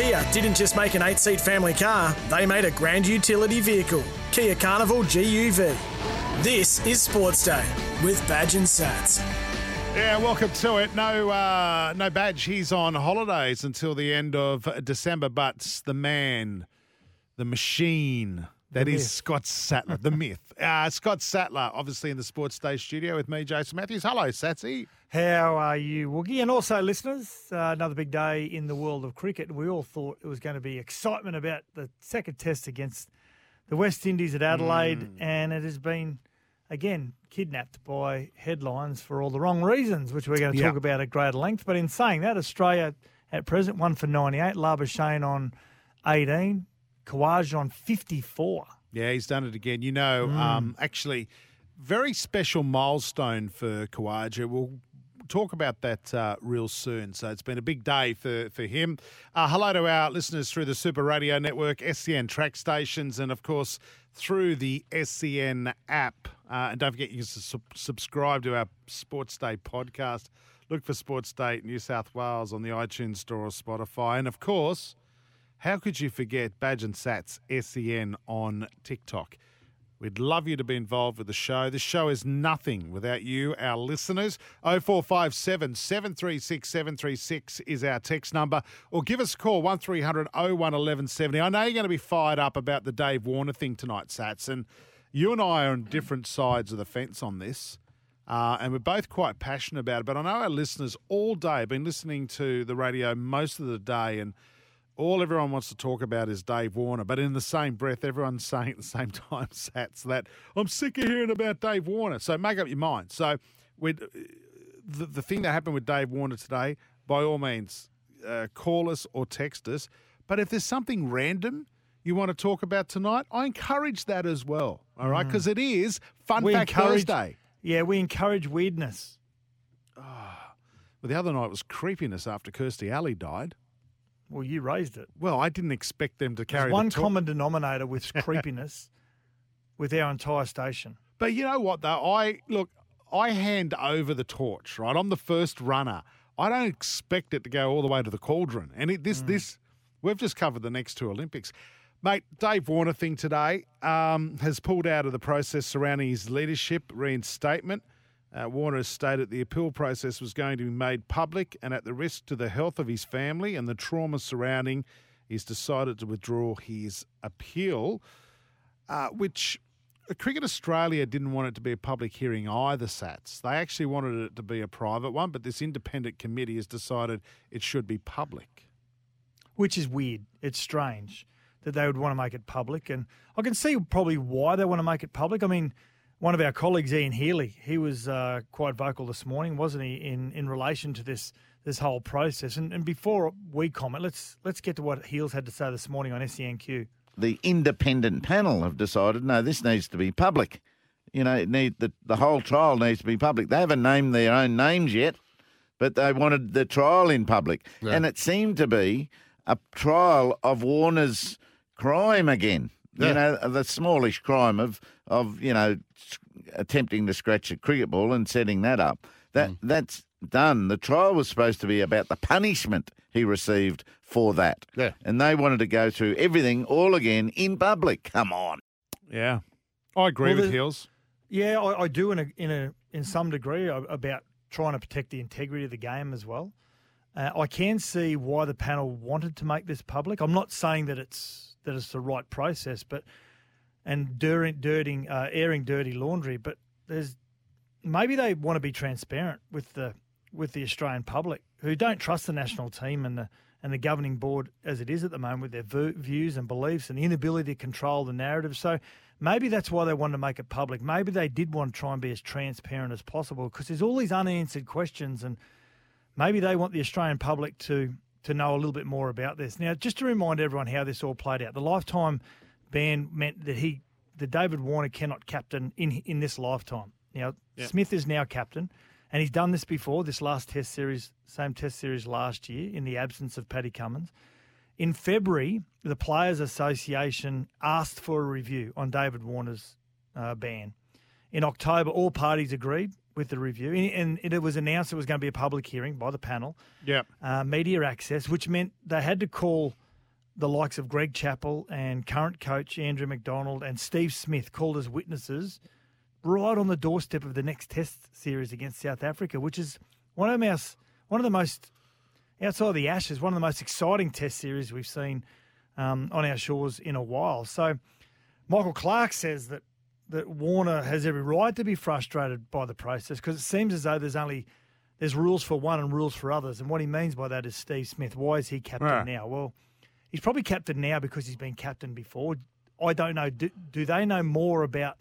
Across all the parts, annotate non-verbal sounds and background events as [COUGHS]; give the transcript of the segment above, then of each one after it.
Kia didn't just make an eight seat family car, they made a grand utility vehicle. Kia Carnival GUV. This is Sports Day with Badge and Sats. Yeah, welcome to it. No, uh, no badge. He's on holidays until the end of December. But the man, the machine, that The is myth. Scott Sattler, the myth. [LAUGHS] Uh, Scott Sattler, obviously in the Sports Day studio with me, Jason Matthews. Hello, Satsy. How are you, Woogie? And also, listeners, uh, another big day in the world of cricket. We all thought it was going to be excitement about the second test against the West Indies at Adelaide, Mm. and it has been, again, kidnapped by headlines for all the wrong reasons, which we're going to Yeah. talk about at greater length. But in saying that, Australia at present, one for 98, Labuschagne on 18, Khawaja on 54. Yeah, he's done it again. You know, Mm. um, actually, very special milestone for Khawaja. We'll talk about that uh, real soon. So it's been a big day for, for him. Uh, hello to our listeners through the Super Radio Network, SEN track stations, and of course through the SEN app. Uh, and don't forget, you can su- subscribe to our Sports Day podcast. Look for Sports Day New South Wales on the iTunes Store or Spotify. And of course, how could you forget Badge and Sats SEN on TikTok? We'd love you to be involved with the show. The show is nothing without you, our listeners. 0457 736 736 is our text number. Or give us a call, 1300 01 1170. I know you're going to be fired up about the Dave Warner thing tonight, Sats, and you and I are on different sides of the fence on this. Uh, and we're both quite passionate about it. But I know our listeners all day have been listening to the radio most of the day, and all everyone wants to talk about is Dave Warner. But in the same breath, everyone's [LAUGHS] saying at the same time, Sats, that I'm sick of hearing about Dave Warner. So make up your mind. So we'd, uh, the, the thing that happened with Dave Warner today, by all means, uh, call us or text us. But if there's something random you want to talk about tonight, I encourage that as well. All right, mm. because it is Fun We Fact Thursday. Yeah, we encourage weirdness. Ah, well, the other night was creepiness after Kirstie Alley died. Well, you raised it. Well, I didn't expect them to carry There's the one tor- common denominator with [LAUGHS] creepiness with our entire station. But you know what though? I look, I hand over the torch, right? I'm the first runner. I don't expect it to go all the way to the cauldron. And it, Mm. this this we've just covered the next two Olympics. Mate, Dave Warner thing today um, has pulled out of the process surrounding his leadership reinstatement. Uh, Warner has stated the appeal process was going to be made public and at the risk to the health of his family and the trauma surrounding, he's decided to withdraw his appeal, uh, which Cricket Australia didn't want it to be a public hearing either, Sats. They actually wanted it to be a private one, but this independent committee has decided it should be public. which is weird. It's strange that they would want to make it public, and I can see probably why they want to make it public. I mean, one of our colleagues, Ian Healy, he was uh, quite vocal this morning, wasn't he, in, in relation to this this whole process. And, and before we comment, let's let's get to what Heels had to say this morning on SENQ. the independent panel have decided no, this needs to be public. You know, it need the the whole trial needs to be public. They haven't named their own names yet, but they wanted the trial in public, and it seemed to be a trial of Warner's crime again. Yeah. You know, the smallish crime of of you know attempting to scratch a cricket ball and setting that up. That that's done. The trial was supposed to be about the punishment he received for that. Yeah. And they wanted to go through everything all again in public. Come on. Yeah. I agree Well, with Heels. Yeah, I, I do in a in a in some degree about trying to protect the integrity of the game as well. Uh, I can see why the panel wanted to make this public. I'm not saying that it's that it's the right process, but and dirty, dirting, uh, airing dirty laundry, but there's maybe they want to be transparent with the with the Australian public who don't trust the national team and the and the governing board as it is at the moment with their v- views and beliefs and the inability to control the narrative. So maybe that's why they wanted to make it public. Maybe they did want to try and be as transparent as possible because there's all these unanswered questions and maybe they want the Australian public to to know a little bit more about this. Now, just to remind everyone how this all played out, the lifetime ban meant that he, that David Warner cannot captain in in this lifetime. Now, Smith is now captain, and he's done this before. This last Test series, same Test series last year, in the absence of Paddy Cummins. In February, the Players Association asked for a review on David Warner's uh, ban. In October, all parties agreed with the review, and and it was announced it was going to be a public hearing by the panel Yeah. uh, media access, which meant they had to call the likes of Greg Chappell and current coach Andrew McDonald and Steve Smith called as witnesses right on the doorstep of the next Test series against South Africa, which is one of the most, one of the most outside of the Ashes, one of the most exciting Test series we've seen um, on our shores in a while. So Michael Clarke says that that Warner has every right to be frustrated by the process because it seems as though there's only there's rules for one and rules for others. And what he means by that is Steve Smith. Why is he captain now? Well, he's probably captain now because he's been captain before. I don't know. Do, do they know more about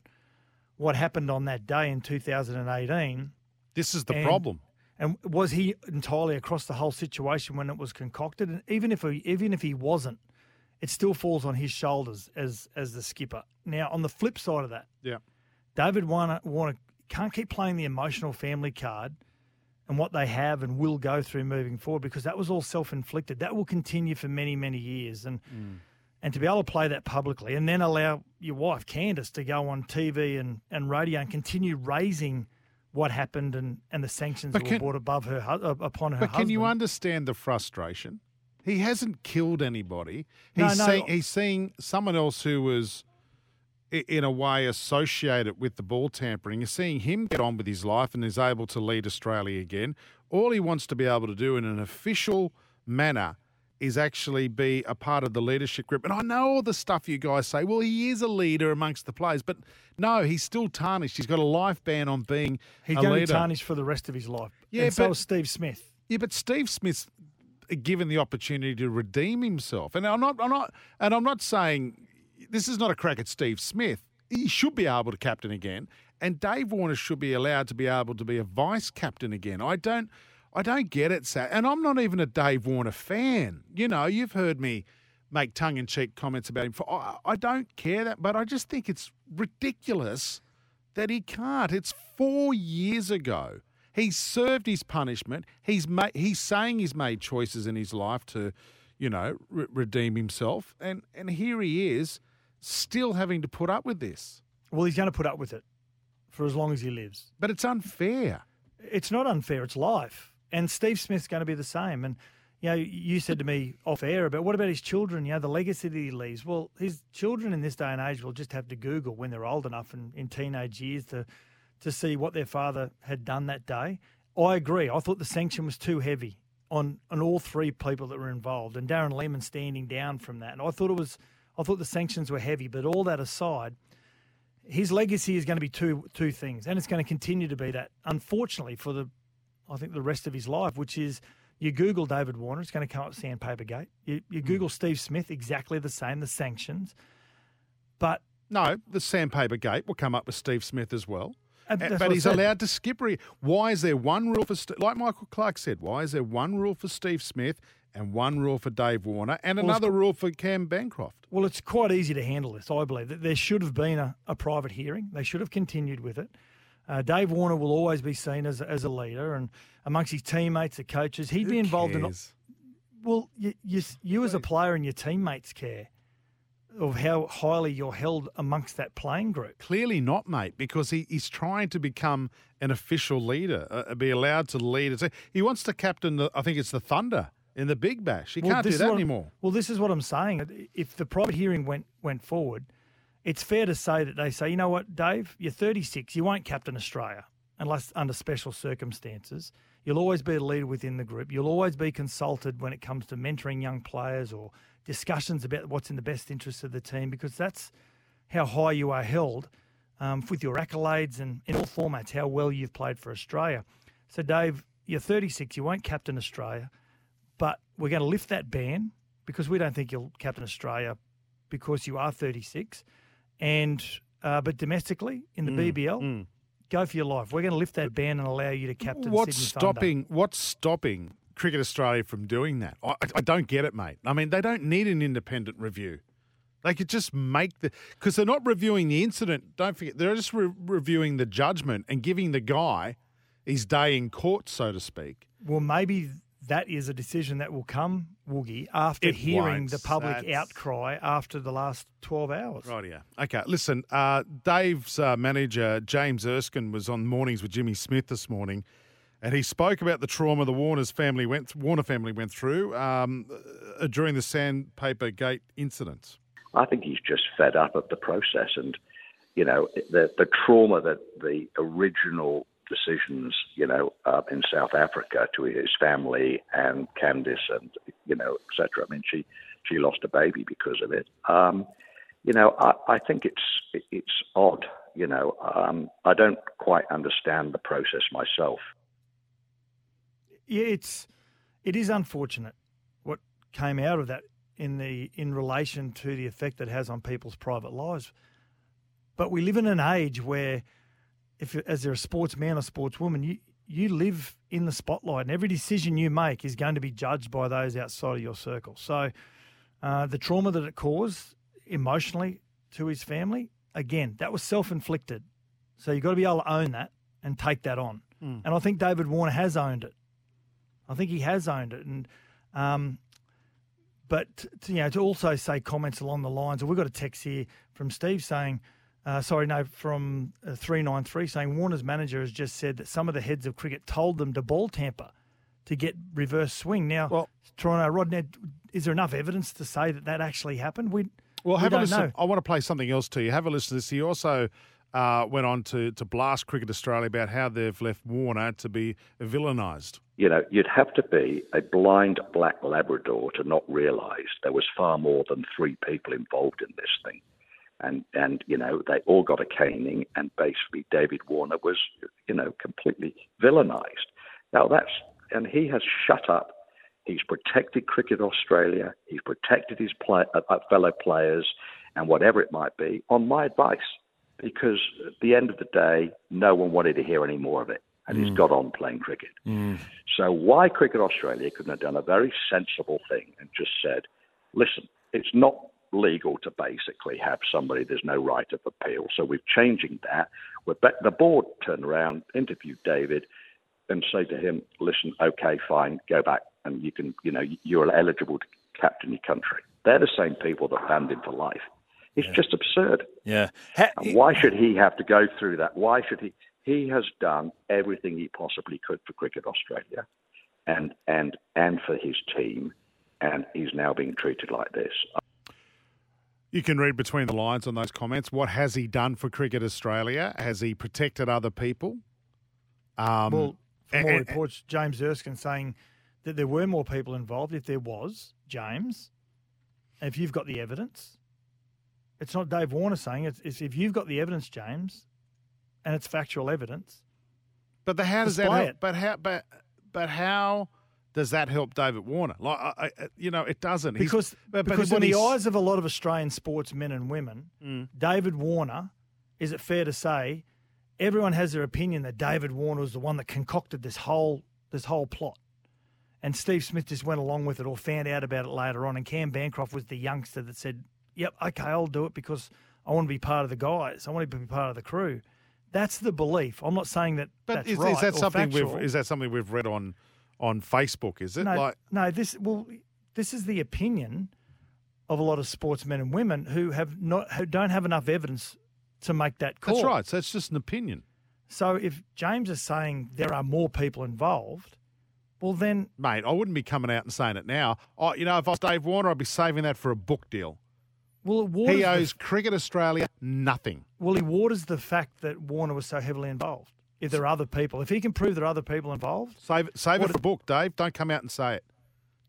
what happened on that day in 2018? This is the And- problem. And was he entirely across the whole situation when it was concocted? And even if he, even if he wasn't, it still falls on his shoulders as as the skipper. Now, on the flip side of that, Yeah. David Warner, Warner can't keep playing the emotional family card and what they have and will go through moving forward because that was all self inflicted. That will continue for many, many years. And and to be able to play that publicly and then allow your wife, Candice, to go on TV and, and radio and continue raising what happened and, and the sanctions But that can- were brought above her uh, upon her But can you understand the frustration? He hasn't killed anybody. He's no. seeing he's seeing someone else who was in a way associated with the ball tampering. You're seeing him get on with his life and is able to lead Australia again. All he wants to be able to do in an official manner is actually be a part of the leadership group. And I know all the stuff you guys say, well, he is a leader amongst the players, but no, he's still tarnished. He's got a life ban on being He's going to be tarnished for the rest of his life. Yeah, and so but- is Steve Smith. Yeah, but Steve Smith's given the opportunity to redeem himself, and I'm not, I'm not, and I'm not saying this is not a crack at Steve Smith. He should be able to captain again, and Dave Warner should be allowed to be able to be a vice captain again. I don't, I don't get it, Sat, and I'm not even a Dave Warner fan. You know, you've heard me make tongue-in-cheek comments about him. For I, I don't care that, but I just think it's ridiculous that he can't. It's four years ago. He's served his punishment. He's made, he's saying he's made choices in his life to, you know, re- redeem himself, and and here he is, still having to put up with this. Well, he's going to put up with it for as long as he lives. But it's unfair. It's not unfair. It's life. And Steve Smith's going to be the same. And you know, you said to me off air about what about his children? You know, the legacy that he leaves. Well, his children in this day and age will just have to Google when they're old enough and in teenage years to to see what their father had done that day. I agree. I thought the sanction was too heavy on on all three people that were involved, and Darren Lehmann standing down from that. And I thought it was. I thought the sanctions were heavy, but all that aside, his legacy is going to be two two things, and it's going to continue to be that. Unfortunately, for the, I think the rest of his life, which is you Google David Warner, it's going to come up Sandpaper Gate. You, you hmm. Google Steve Smith, exactly the same, the sanctions. But No, the sandpaper gate will come up with Steve Smith as well. Uh, but he's allowed to skip. Re- why is there one rule for, St- like Michael Clarke said, why is there one rule for Steve Smith and one rule for Dave Warner and Well, another rule for Cam Bancroft? well, it's quite easy to handle this. I believe that there should have been a, a private hearing. They should have continued with it. Uh, Dave Warner will always be seen as, as a leader, and amongst his teammates, the coaches, he'd be involved in. Cares? Well, you, you, you as a player and your teammates care of how highly you're held amongst that playing group. Clearly not, mate, because he, he's trying to become an official leader, uh, be allowed to lead. He wants to captain, the, I think it's the Thunder in the Big Bash. He Well, can't do that anymore. Well, this is what I'm saying. If the private hearing went went forward, it's fair to say that they say, you know what, Dave, you're 36, you won't captain Australia unless under special circumstances. You'll always be a leader within the group. You'll always be consulted when it comes to mentoring young players or discussions about what's in the best interest of the team, because that's how high you are held um, with your accolades and in all formats, how well you've played for Australia. So, Dave, you're 36, you won't captain Australia but we're going to lift that ban because we don't think you'll captain Australia because you are 36. And uh, but domestically in Mm, the BBL, go for your life. We're going to lift that ban and allow you to captain What's Sydney Thunder. stopping? What's stopping Cricket Australia from doing that? I, I don't get it, mate. I mean, they don't need an independent review. They could just make the because they're not reviewing the incident. Don't forget, they're just re- reviewing the judgment and giving the guy his day in court, so to speak. Well, maybe that is a decision that will come, Woogie, after It hearing the public That's- outcry after the last 12 hours. Right, yeah. Okay, listen, uh, Dave's uh, manager, James Erskine, was on Mornings with Jimmy Smith this morning, and he spoke about the trauma the Warner's family went Warner family went through um, uh, during the Sandpaper Gate incident. I think he's just fed up of the process, and you know the the trauma that the original decisions, you know, uh, in South Africa to his family and Candice and you know, etc. I mean, she she lost a baby because of it. Um, you know, I, I think it's it's odd. You know, um, I don't quite understand the process myself. Yeah, it's it is unfortunate what came out of that in the in relation to the effect it has on people's private lives. But we live in an age where, if as you're a sportsman or sportswoman, you you live in the spotlight, and every decision you make is going to be judged by those outside of your circle. So, uh, the trauma that it caused emotionally to his family, again, that was self inflicted. So you've got to be able to own that and take that on. And I think David Warner has owned it. I think he has owned it, and um, but to, you know to also say comments along the lines. We've got a text here from Steve saying, uh, sorry, no, from uh, three nine three saying Warner's manager has just said that some of the heads of cricket told them to ball tamper to get reverse swing. Now, Well- Toronto Rodney, is there enough evidence to say that that actually happened? We Well, we a listen. know. I want to play something else to you. Have a listen to this. He also uh, went on to, to blast Cricket Australia about how they've left Warner to be villainised. You know, you'd have to be a blind black Labrador to not realise there was far more than three people involved in this thing. And, and, you know, they all got a caning, and basically David Warner was, you know, completely villainised. Now that's, and he has shut up. He's protected Cricket Australia. He's protected his play, uh, uh, fellow players, and whatever it might be, on my advice. Because at the end of the day, no one wanted to hear any more of it, and he's mm. got on playing cricket. Mm. So why Cricket Australia couldn't have done a very sensible thing and just said, listen, it's not legal to basically have somebody there's no right of appeal. So we're changing that. We're back, the board turned around, interviewed David, and say to him, listen, okay, fine, go back, and you can, you know, you're eligible to captain your country. They're the same people that banned him for life. It's just absurd. Yeah. Ha- why should he have to go through that? Why should he? He has done everything he possibly could for Cricket Australia, and and and for his team, and he's now being treated like this. You can read between the lines on those comments. What has he done for Cricket Australia? Has he protected other people? Um, Well, from and- more and- reports, James Erskine saying that there were more people involved. If there was, James, if you've got the evidence, it's not Dave Warner saying it. It's if you've got the evidence, James, and it's factual evidence. But the, how does that help? it. But how? But but how does that help David Warner? Like, I, I, you know, it doesn't Because, but- because in the eyes of a lot of Australian sportsmen and women, Mm. David Warner, is it fair to say, everyone has their opinion that David Warner was the one that concocted this whole this whole plot. And Steve Smith just went along with it or found out about it later on. And Cam Bancroft was the youngster that said, Yep, okay, I'll do it because I want to be part of the guys. I want to be part of the crew. That's the belief. I'm not saying that But that's is, right is that something factual. we've is that something we've read on on Facebook? Is it no, like no, this well, this is the opinion of a lot of sportsmen and women who have not who don't have enough evidence to make that call. that's right? So it's just an opinion, So if James is saying there are more people involved, well then mate. I wouldn't be coming out and saying it now. I, you know, if I was Dave Warner, I'd be saving that for a book deal. Well it waters He the- owes Cricket Australia nothing. well he waters the fact that Warner was so heavily involved. If there are other people, if he can prove there are other people involved, Save it, save it for a book, Dave. Don't come out and say it.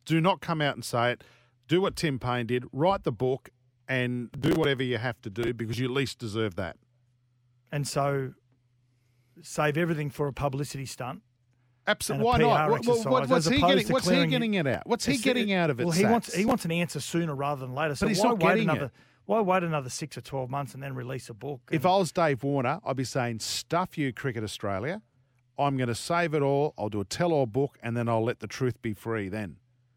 Do not come out and say it. Do what Tim Paine did. Write the book and do whatever you have to do because you at least deserve that. and so save everything for a publicity stunt. Absolutely. Why not? What- what- what's he getting? What's he getting it- it out? What's he getting out of it? Well, he wants he wants an answer sooner rather than later. So But he's why not wait another it. why wait another six or twelve months and then release a book? If I was Dave Warner, I'd be saying, stuff you, Cricket Australia. I'm going to save it all. I'll do a tell-all book, and then I'll let the truth be free. Then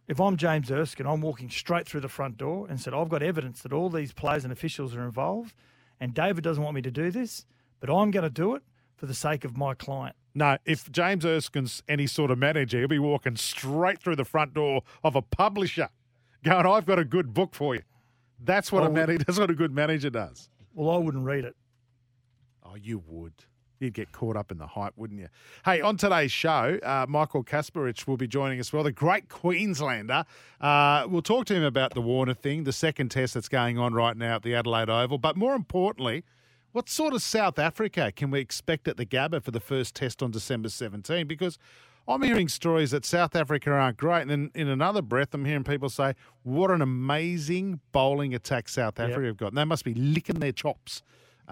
If I'm James Erskine, I'm walking straight through the front door and said, I've got evidence that all these players and officials are involved, and David doesn't want me to do this, but I'm going to do it for the sake of my client. no, if James Erskine's any sort of manager, he'll be walking straight through the front door of a publisher, going, "I've got a good book for you." That's what a Oh, manager. [LAUGHS] That's what a good manager does. Well, I wouldn't read it. Oh, you would. You'd get caught up in the hype, wouldn't you? Hey, on today's show, uh, Michael Kasprowicz will be joining us. Well, the great Queenslander. Uh, we'll talk to him about the Warner thing, the second test that's going on right now at the Adelaide Oval. But more importantly, what sort of South Africa can we expect at the Gabba for the first test on December 17? Because I'm hearing stories that South Africa aren't great. And then in another breath, I'm hearing people say, what an amazing bowling attack South Africa have got. And they must be licking their chops uh,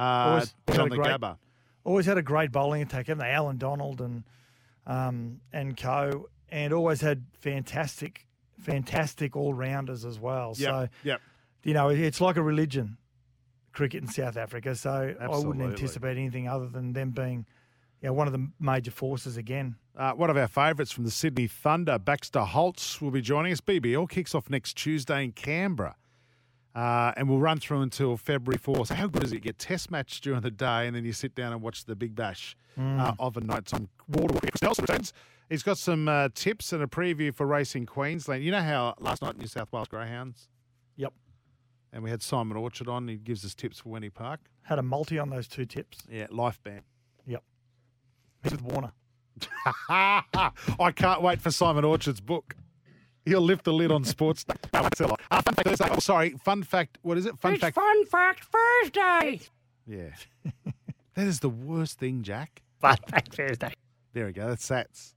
Always on the great- Gabba. Always had a great bowling attack, haven't they? Allan Donald and um, and co, and always had fantastic, fantastic all rounders as well. So yep. you know, it's like a religion, cricket in South Africa. So I wouldn't anticipate anything other than them being, you know, one of the major forces again. Uh, one of our favourites from the Sydney Thunder, Baxter Holtz, will be joining us. BBL kicks off next Tuesday in Canberra. Uh, and we'll run through until February 4th. So how good is it? You get test match during the day and then you sit down and watch the Big Bash uh, of a night. Some water. He's got some uh, tips and a preview for racing Queensland. You know how last night New South Wales Greyhounds and we had Simon Orchard on. He gives us tips for Winnie Park. had a multi on those two tips. Yeah, life band. Yep, he's with Warner. [LAUGHS] I can't wait for Simon Orchard's book. He'll lift the lid on sports. [LAUGHS] No, it's a lie. Uh, fun fact Thursday. Oh, sorry, fun fact. What is it? Fun fact. Fun Fact Thursday. Yeah. [LAUGHS] that is the worst thing, Jack. Fun Fact Thursday. There we go. That's Sats.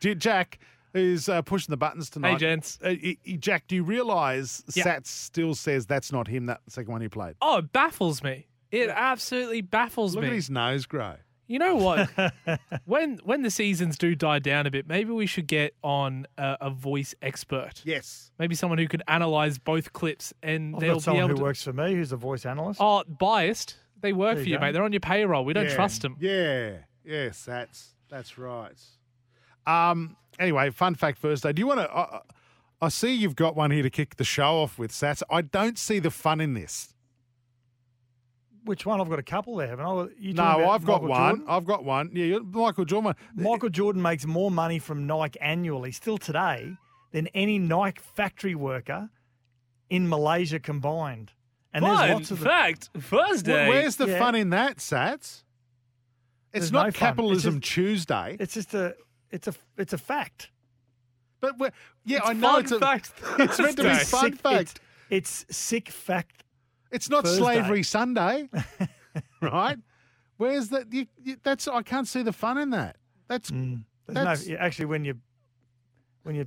Do you- Jack is uh, pushing the buttons tonight. Hey, gents. Uh, y- y- Jack, do you realise Yeah. Sats still says that's not him, that second one he played? Oh, it baffles me. It absolutely baffles Look me. Look at his nose grow. You know what? [LAUGHS] when when the seasons do die down a bit, maybe we should get on a, a voice expert. Yes. Maybe someone who could analyze both clips and I've they'll got be someone who to. works for me who's a voice analyst. Oh, biased. They work There for you you, mate. They're on your payroll. We don't Yeah. trust them. Yeah. Yes, that's that's right. Um. Anyway, fun fact Thursday. Do you want to? I I see you've got one here to kick the show off with Sats. I don't see the fun in this. Which one? I've got a couple there, haven't I? You No, I've got Michael one. Jordan? I've got one. Yeah, you're- Michael Jordan. Michael Jordan makes more money from Nike annually, still today, than any Nike factory worker in Malaysia combined. And there's Fun lots of them. fact Thursday. Wh- Where's the Yeah. fun in that, Sats? It's There's not no fun. It's capitalism just- Tuesday. It's just a, it's a, it's a fact. But yeah, It's I know it's a fact [LAUGHS] It's meant to be fun Sick- fact. It's, it's sick fact. It's not Thursday. slavery Sunday, [LAUGHS] right? Where's that? You, you, that's I can't see the fun in that. That's mm. There's That's- no, actually, when you, when you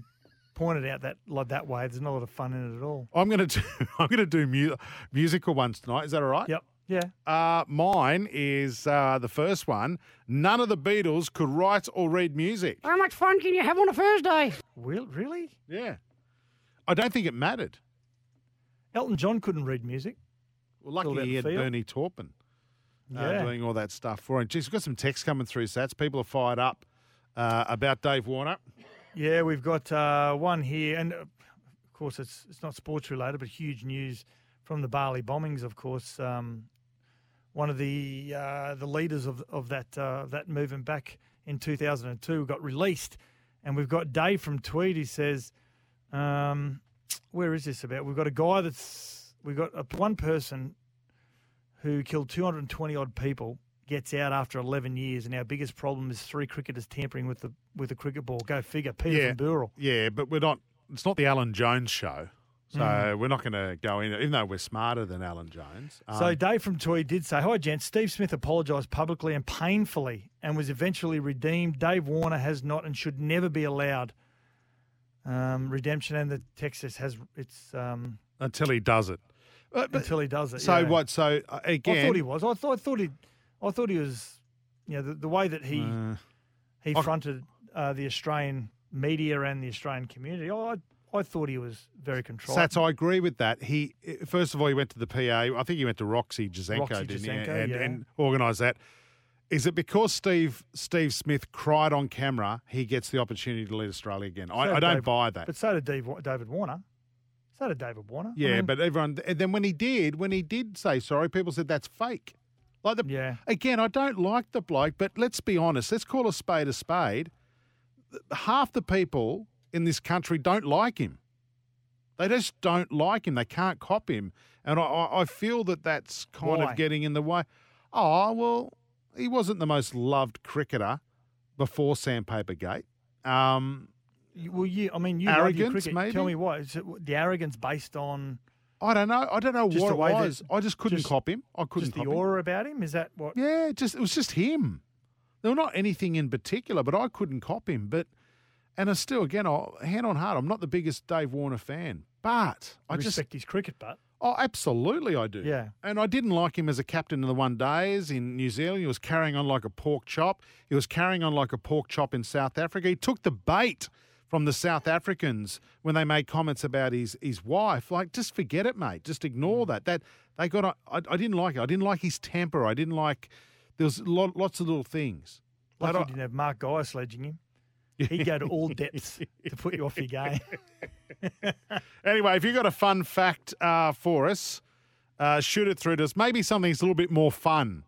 point it out that like that way, there's not a lot of fun in it at all. I'm gonna do. [LAUGHS] I'm gonna do mu- musical ones tonight. Is that all right? Yep. Yeah. Uh, mine is uh, the first one. None of the Beatles could write or read music. How much fun can you have on a Thursday? Will really? Yeah, I don't think it mattered. Elton John couldn't read music. Well, All lucky he had feel. Bernie Taupin uh, Yeah. doing all that stuff for him. Geez, we've got some texts coming through, Sats. People are fired up uh, about Dave Warner. Yeah, we've got uh, one here, and uh, of course, it's it's not sports related, but huge news from the Bali bombings. Of course, um, one of the uh, the leaders of of that uh, that movement back in 2002 got released, and we've got Dave from Tweed. He says, um, "Where is this about? We've got a guy that's we've got a, one person who killed 220 odd people." Gets out after 11 years, and our biggest problem is three cricketers tampering with the with the cricket ball. Go figure. Peter Yeah. from Burrell. Yeah, but we're not. It's not the Alan Jones show, so Mm. we're not going to go in. Even though we're smarter than Alan Jones. So Um, Dave from Toy did say, "Hi, gents. Steve Smith apologised publicly and painfully, and was eventually redeemed. Dave Warner has not and should never be allowed um, redemption. And the Texas has it's um, until he does it. Uh, but- until he does it. so yeah. what? So uh, again, I thought he was. I thought. I thought he. I thought he was. You know, the, the way that he Uh, he fronted uh, the Australian media and the Australian community. I I thought he was very controlled. Sats, I agree with that. He first of all he went to the PA. I think he went to Roxy Jacenko, didn't he? And, yeah. and organised that. Is it because Steve Steve Smith cried on camera, he gets the opportunity to lead Australia again? I, So I don't Dave- buy that. But so did Dave, David Warner. So did David Warner. I yeah, mean, but everyone. And then when he did, when he did say sorry, people said that's fake. Like the Yeah. again, I don't like the bloke, but let's be honest. Let's call a spade a spade. Half the people in this country don't like him. They just don't like him. They can't cop him, and I, I feel that that's kind Why? of getting in the way. Oh well, he wasn't the most loved cricketer before Sandpaper Gate. Um, well, you. I mean, you Arrogance, maybe? Tell me what is it, the arrogance based on I don't know. I don't know what it way that- was. I just couldn't just- cop him. I couldn't just the cop him. aura about him? Is that what? Yeah, just it was just him. There were not anything in particular, but I couldn't cop him. But and I still, again, I, hand on heart, I'm not the biggest Dave Warner fan, but I just respect his cricket, but oh, absolutely, I do. Yeah. and I didn't like him as a captain in the one days in New Zealand. He was carrying on like a pork chop. He was carrying on like a pork chop in South Africa. He took the bait from the South Africans when they made comments about his his wife. Like, just forget it, mate. Just Mm. ignore that. That they got. I, I didn't like it. I didn't like his temper. I didn't like. There was lot, lots of little things. lucky you I- didn't have Mark Geyer sledging him. He'd go to all depths [LAUGHS] to put you off your game. [LAUGHS] Anyway, if you've got a fun fact uh, for us, uh, shoot it through to us. Maybe something that's a little bit more fun.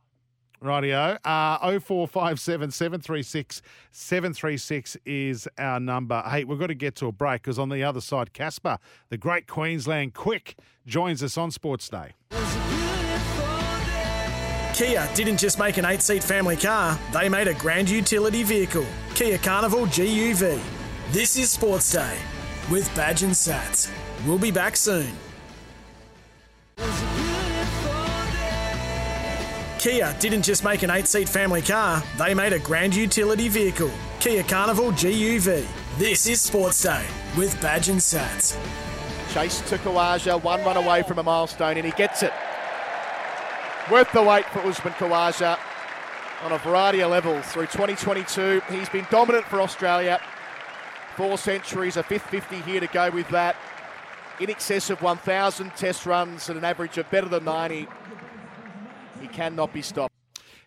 Rightio. Uh, 0457 736 736 is our number. Hey, we've got to get to a break because on the other side, Casper, the great Queensland Quick, joins us on Sports Day. Kia didn't just make an eight seat family car, they made a grand utility vehicle. Kia Carnival GUV. This is Sports Day with Badge and Sats. We'll be back soon. Kia didn't just make an eight seat family car, they made a grand utility vehicle. Kia Carnival GUV. This is Sports Day with Badge and Sats. Chase to Khawaja, one run away from a milestone, and he gets it. Worth the wait for Usman Khawaja on a variety of levels through 2022. He's been dominant for Australia. Four centuries, a fifth 50 here to go with that. In excess of 1,000 test runs at an average of better than 90. He cannot be stopped.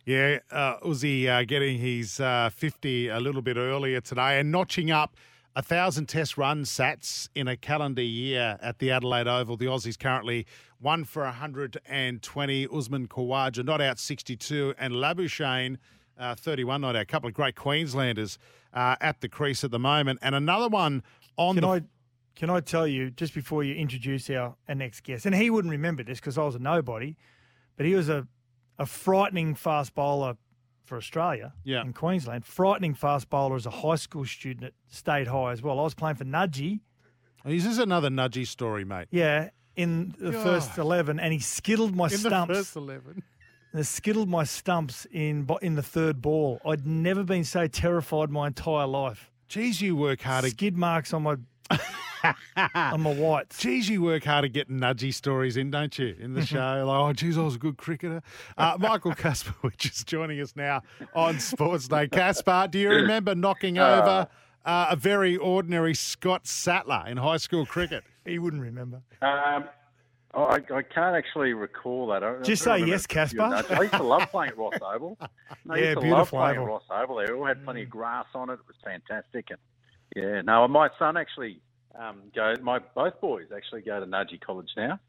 Yeah, uh, Uzi uh, getting his uh, 50 a little bit earlier today and notching up a thousand test run sats in a calendar year at the Adelaide Oval. The Aussies currently one for 120. Usman Khawaja not out 62 and Labuschagne uh, 31 not out. A couple of great Queenslanders uh, at the crease at the moment. And another one on Can the. I can I tell you just before you introduce our, our next guest, and he wouldn't remember this because I was a nobody, but he was a a frightening fast bowler for Australia Yeah. in Queensland. Frightening fast bowler as a high school student at State High as well. I was playing for Nudgee, Is this another Nudgee story, mate? yeah, in the first eleven, and he skittled my In the stumps. first 11. They skittled my stumps in in the third ball. I'd never been so terrified my entire life. Geez, you work hard. to- Skid marks on my [LAUGHS] on my whites. Geez, you work hard at getting Nudgee stories in, don't you? In the show, like, oh, geez, I was a good cricketer. Uh, [LAUGHS] Michael Kasprowicz is joining us now on Sports Day. Casper, do you [COUGHS] remember knocking over uh, a very ordinary Scott Sattler in high school cricket? [LAUGHS] He wouldn't remember. Um, oh, I, I can't actually recall that. I, I Just do say yes, Casper. I used to love [LAUGHS] playing at Ross Oval. I Yeah, used to love beautiful playing oval. at Ross Oval. They all had plenty of grass on it. It was fantastic. And yeah, no, my son actually um, go. My both boys actually go to Nudgee College now.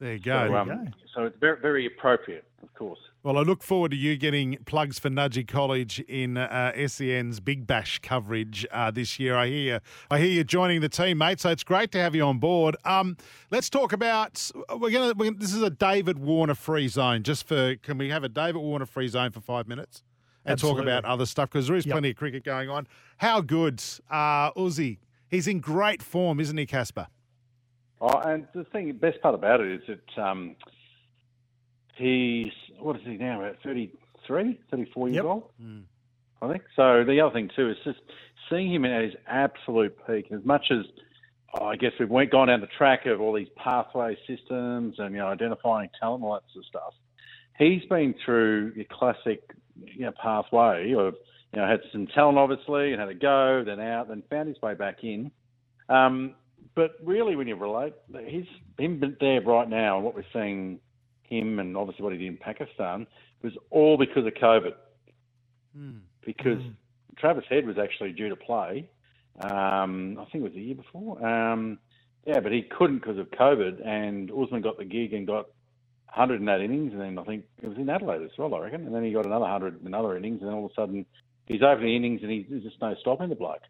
There you go. So, um, so it's very, very appropriate, of course. Well, I look forward to you getting plugs for Nudgee College in uh, SEN's Big Bash coverage uh, this year. I hear, you, I hear you joining the team, mate. So it's great to have you on board. Um, let's talk about. We're gonna. We're, this is a David Warner free zone. Just for, can we have a David Warner free zone for five minutes and Absolutely. talk about other stuff because there is Yep. plenty of cricket going on. How good, uh, Uzi? He's in great form, isn't he, Casper? Oh, and the thing, best part about it is that um, he's what is he now? About 33, 34 years Yep. old, I think. So the other thing too is just seeing him at his absolute peak. As much as oh, I guess we've went gone down the track of all these pathway systems and you know identifying talent, and all that sort of stuff. He's been through your classic you know, pathway of you know had some talent obviously and had a go, then out, then found his way back in. Um, but really, when you relate, he's him there right now, and what we're seeing him, and obviously what he did in Pakistan, was all because of COVID. because Hmm. Travis Head was actually due to play. Um, I think it was the year before. Um, yeah, but he couldn't because of COVID, and Usman got the gig and got 100 in that innings, and then I think it was in Adelaide as well, I reckon. And then he got another 100 in another innings, and then all of a sudden he's over the innings and he's, there's just no stopping the bloke.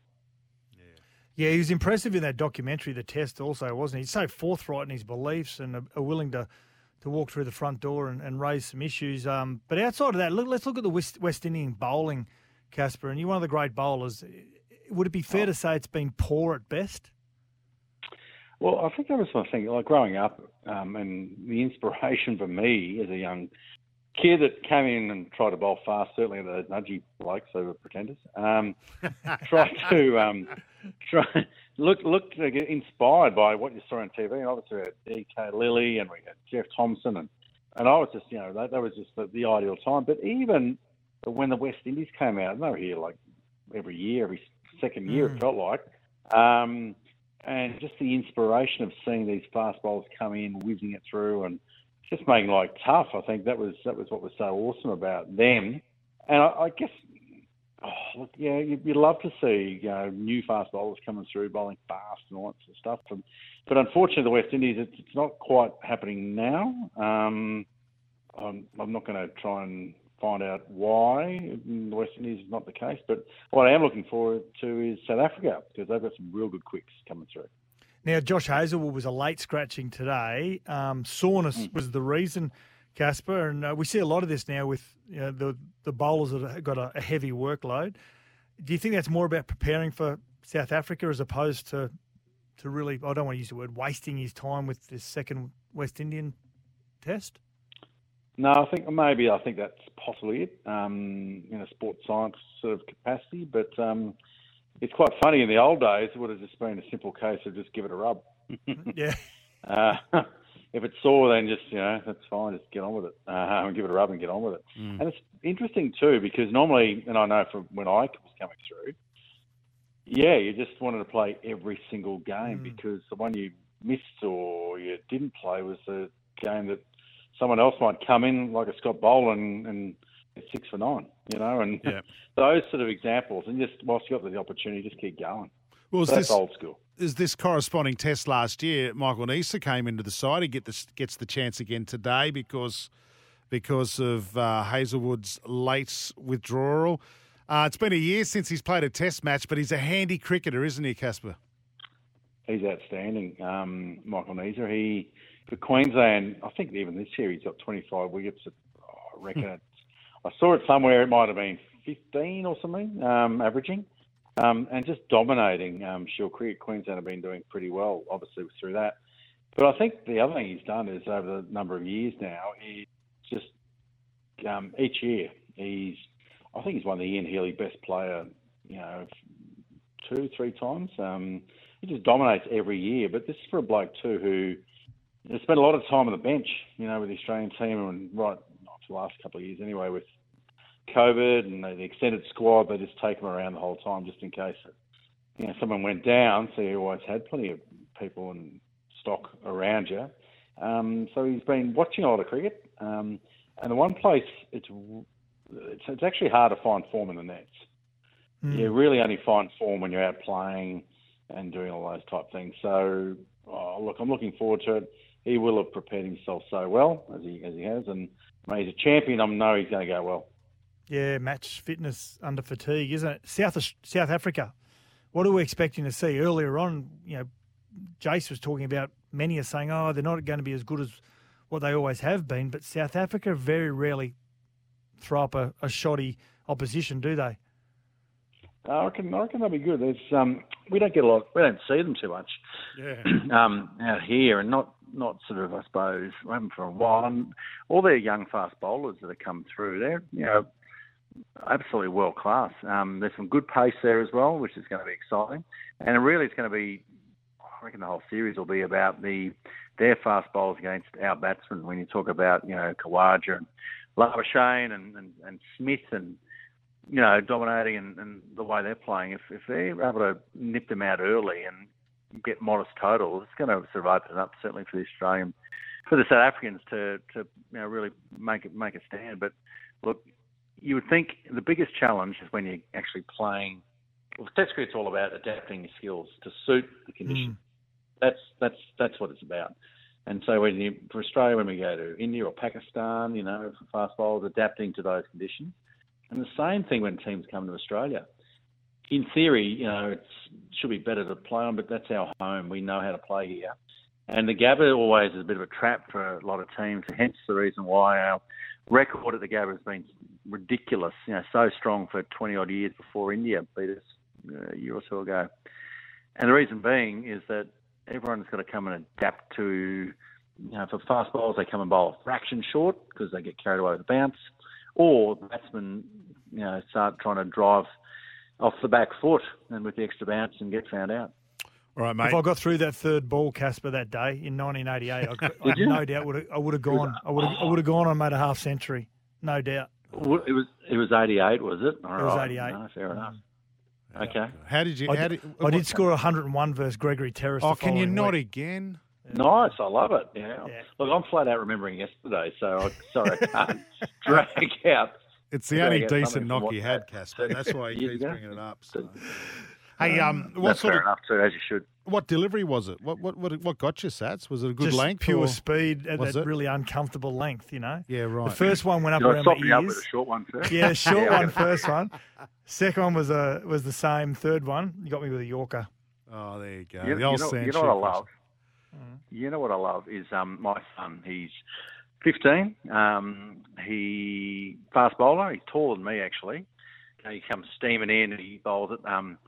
Yeah, he was impressive in that documentary, The Test, also, wasn't he? He's so forthright in his beliefs and are, are willing to, to walk through the front door and, and raise some issues. Um, but outside of that, look, let's look at the West, West Indian bowling, Casper. And you're one of the great bowlers. Would it be fair to say it's been poor at best? Well, I think that was my thing. Like growing up, um, and the inspiration [LAUGHS] for me as a young kid that came in and tried to bowl fast, certainly the Nudgee blokes were pretenders, um, [LAUGHS] tried to um, try look look to get inspired by what you saw on TV. And obviously, we had D.K. Lillee and we had Jeff Thomson, and and I was just you know that, that was just the, the ideal time. But even when the West Indies came out, and they were here like every year, every second year, it felt like. Um, and just the inspiration of seeing these fast bowlers come in, whizzing it through, and just making life tough. I think that was that was what was so awesome about them. And I, I guess, oh, look, yeah, you, you'd love to see you know new fast bowlers coming through, bowling fast and all that sort of stuff. And, but unfortunately, the West Indies, it's, it's not quite happening now. Um, I'm, I'm not going to try and find out why the West Indies is not the case. But what I am looking forward to is South Africa because they've got some real good quicks coming through. Now, Josh Hazlewood was a late scratching today. Um, soreness Mm. was the reason, Casper, and uh, we see a lot of this now with you know, the the bowlers that have got a, a heavy workload. Do you think that's more about preparing for South Africa as opposed to to really? I don't want to use the word wasting his time with this second West Indian test. No, I think maybe I think that's possibly it um, in a sports science sort of capacity. But um, it's quite funny. In the old days, it would have just been a simple case of just give it a rub. [LAUGHS] Yeah. Uh, [LAUGHS] if it's sore, then just you know that's fine. Just get on with it uh, and give it a rub and get on with it. And it's interesting too because normally, and I know from when I was coming through, yeah, you just wanted to play every single game because the one you missed or you didn't play was the game that someone else might come in, like a Scott Boland, and six for nine, you know, and Yeah. [LAUGHS] those sort of examples. And just whilst you've got the opportunity, just keep going. Well, is So this- old school. Is this corresponding test last year? Michael Neser came into the side. He get this, gets the chance again today because because of uh, Hazlewood's late withdrawal. Uh, it's been a year since he's played a test match, but he's a handy cricketer, isn't he, Casper? He's outstanding, um, Michael Neser. He for Queensland, I think even this year he's got 25 wickets. At, I reckon it's, I saw it somewhere. It might have been 15 or something, um, averaging, um, and just dominating. Um, Shield cricket, Queensland have been doing pretty well, obviously through that. But I think the other thing he's done is over the number of years now, he just um, each year he's, I think he's won the Ian Healy Best Player, you know, two, three times. Um, he just dominates every year. But this is for a bloke too who has spent a lot of time on the bench, you know, with the Australian team and right not for the last couple of years anyway with COVID and the extended squad. They just take them around the whole time just in case you know someone went down. So you always had plenty of people and stock around you. Um, so he's been watching a lot of cricket. Um, and the one place it's, it's it's actually hard to find form in the nets. You really only find form when you're out playing and doing all those type things. So, oh, look, I'm looking forward to it. He will have prepared himself so well as he as he has, and mate, he's a champion. I know he's going to go well. Yeah, match fitness under fatigue, isn't it? South South Africa. What are we expecting to see earlier on? You know, Jace was talking about many are saying, oh, they're not going to be as good as what they always have been. But South Africa very rarely throw up a, a shoddy opposition, do they? I reckon, I reckon they'll be good. There's, um, we don't get a lot, we don't see them too much Yeah. [CLEARS THROAT] um, out here, and not not sort of, I suppose, haven't for a while. And all their young fast bowlers that have come through, they're you know absolutely world class. Um, there's some good pace there as well, which is going to be exciting. And really, it's going to be, I reckon, the whole series will be about the their fast bowlers against our batsmen. When you talk about you know Khawaja and Labuschagne and, and and Smith and you know, dominating and, and the way they're playing, if, if they're able to nip them out early and get modest totals, it's going to open it up certainly for the Australian, for the South Africans to, to you know, really make it make a stand. But look, you would think the biggest challenge is when you're actually playing. Well, Test cricket's all about adapting your skills to suit the conditions. Mm. That's that's that's what it's about. And so when you for Australia, when we go to India or Pakistan, you know, for fast bowlers, adapting to those conditions. And the same thing when teams come to Australia. In theory, you know, it should be better to play on, but that's our home. We know how to play here. And the Gabba always is a bit of a trap for a lot of teams, hence the reason why our record at the Gabba has been ridiculous. You know, so strong for 20 odd years before India beat us uh, a year or so ago. And the reason being is that everyone's got to come and adapt to, you know, for fast bowlers, they come and bowl a fraction short because they get carried away with the bounce, or the batsmen, you know, start trying to drive off the back foot and with the extra bounce and get found out. All right, mate. If I got through that third ball, Casper, that day in 1988, [LAUGHS] I, I no doubt would I would have gone. I would have, I would have gone and made a half century, no doubt. It was it was 88, was it? All It was right. 88. No, fair mm. enough. Okay. How did you? I, how did, did, I did score 101 versus Gregory Terrace. Oh, can you not week. again? Nice, I love it. Yeah. Yeah. Look, I'm flat out remembering yesterday, so I, sorry, I can't [LAUGHS] drag out. It's the only decent knock from you had, Casper. That's [LAUGHS] why he keeps bringing it up. so. Hey, um, what That's sort fair of enough too, as you should. what delivery was it? What what what, what got you, Sats? Was it a good Just length? pure or- speed at that it? really uncomfortable length. You know. Yeah, right. The first one went up Did I around my soften you up with a short one first? Yeah, [LAUGHS] short Yeah, one first one. Second one was a was the same. Third one, you got me with a Yorker. Oh, there you go. You, the you old know, you know what I sheep love? You know what I love is um, my son. He's 15. Um, he fast bowler. He's taller than me actually. He comes steaming in and he bowls it. Um,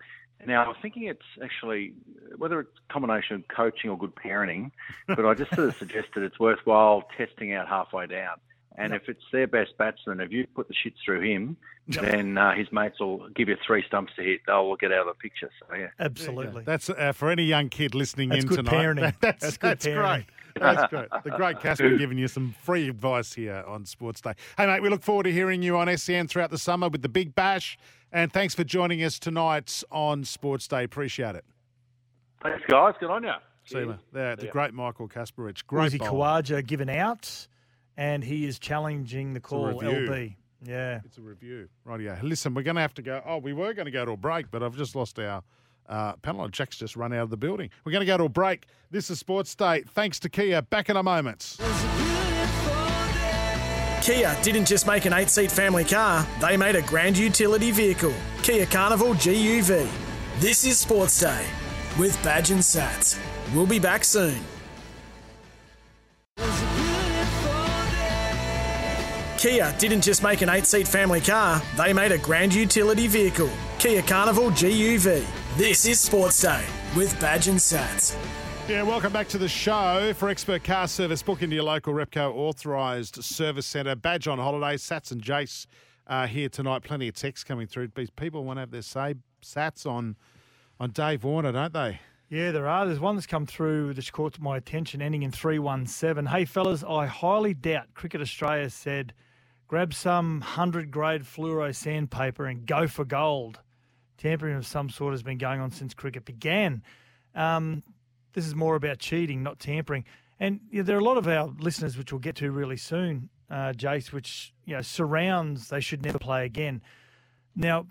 now I'm thinking it's actually whether it's a combination of coaching or good parenting, but I just sort of suggested it's worthwhile testing out halfway down. And if it's their best batsman, if you put the shits through him, then uh, his mates will give you three stumps to hit. They'll get out of the picture. So yeah. Absolutely. That's uh, for any young kid listening That's in good tonight. parenting. that- [LAUGHS] that's That's good that's parenting. great. That's great. The great Casper [LAUGHS] giving you some free advice here on Sports Day. Hey, mate, we look forward to hearing you on SEN throughout the summer with the Big Bash. And thanks for joining us tonight on Sports Day. Appreciate it. Thanks, guys. Good on you. See you, mate. The, the Yeah. great Michael Kasprowicz. Great Uzi. Khawaja given out, and he is challenging the call review. LB. Yeah. It's a review. Right, yeah. Listen, we're going to have to go. Oh, we were going to go to a break, but I've just lost our uh, panel. Jack's just run out of the building. We're going to go to a break. This is Sports Day. Thanks to Kia. Back in a moment. Kia didn't just make an eight seat family car, they made a grand utility vehicle. Kia Carnival GUV. This is Sports Day with Badge and Sats. We'll be back soon. Kia didn't just make an eight seat family car, they made a grand utility vehicle. Kia Carnival GUV. This is Sports Day with Badge and Sats. Yeah, welcome back to the show. For expert car service, book into your local Repco authorised service centre. Badge on holiday. Sats and Jace uh, here tonight. Plenty of texts coming through. People want to have their say. Sats on on Dave Warner, don't they? Yeah, there are. There's one that's come through that's caught my attention, ending in 317. Hey, fellas, I highly doubt Cricket Australia said grab some 100 grade fluoro sandpaper and go for gold. Tampering of some sort has been going on since cricket began. Um, this is more about cheating, not tampering. And you know, there are a lot of our listeners, which we'll get to really soon, uh, Jace, which you know surrounds they should never play again. Now,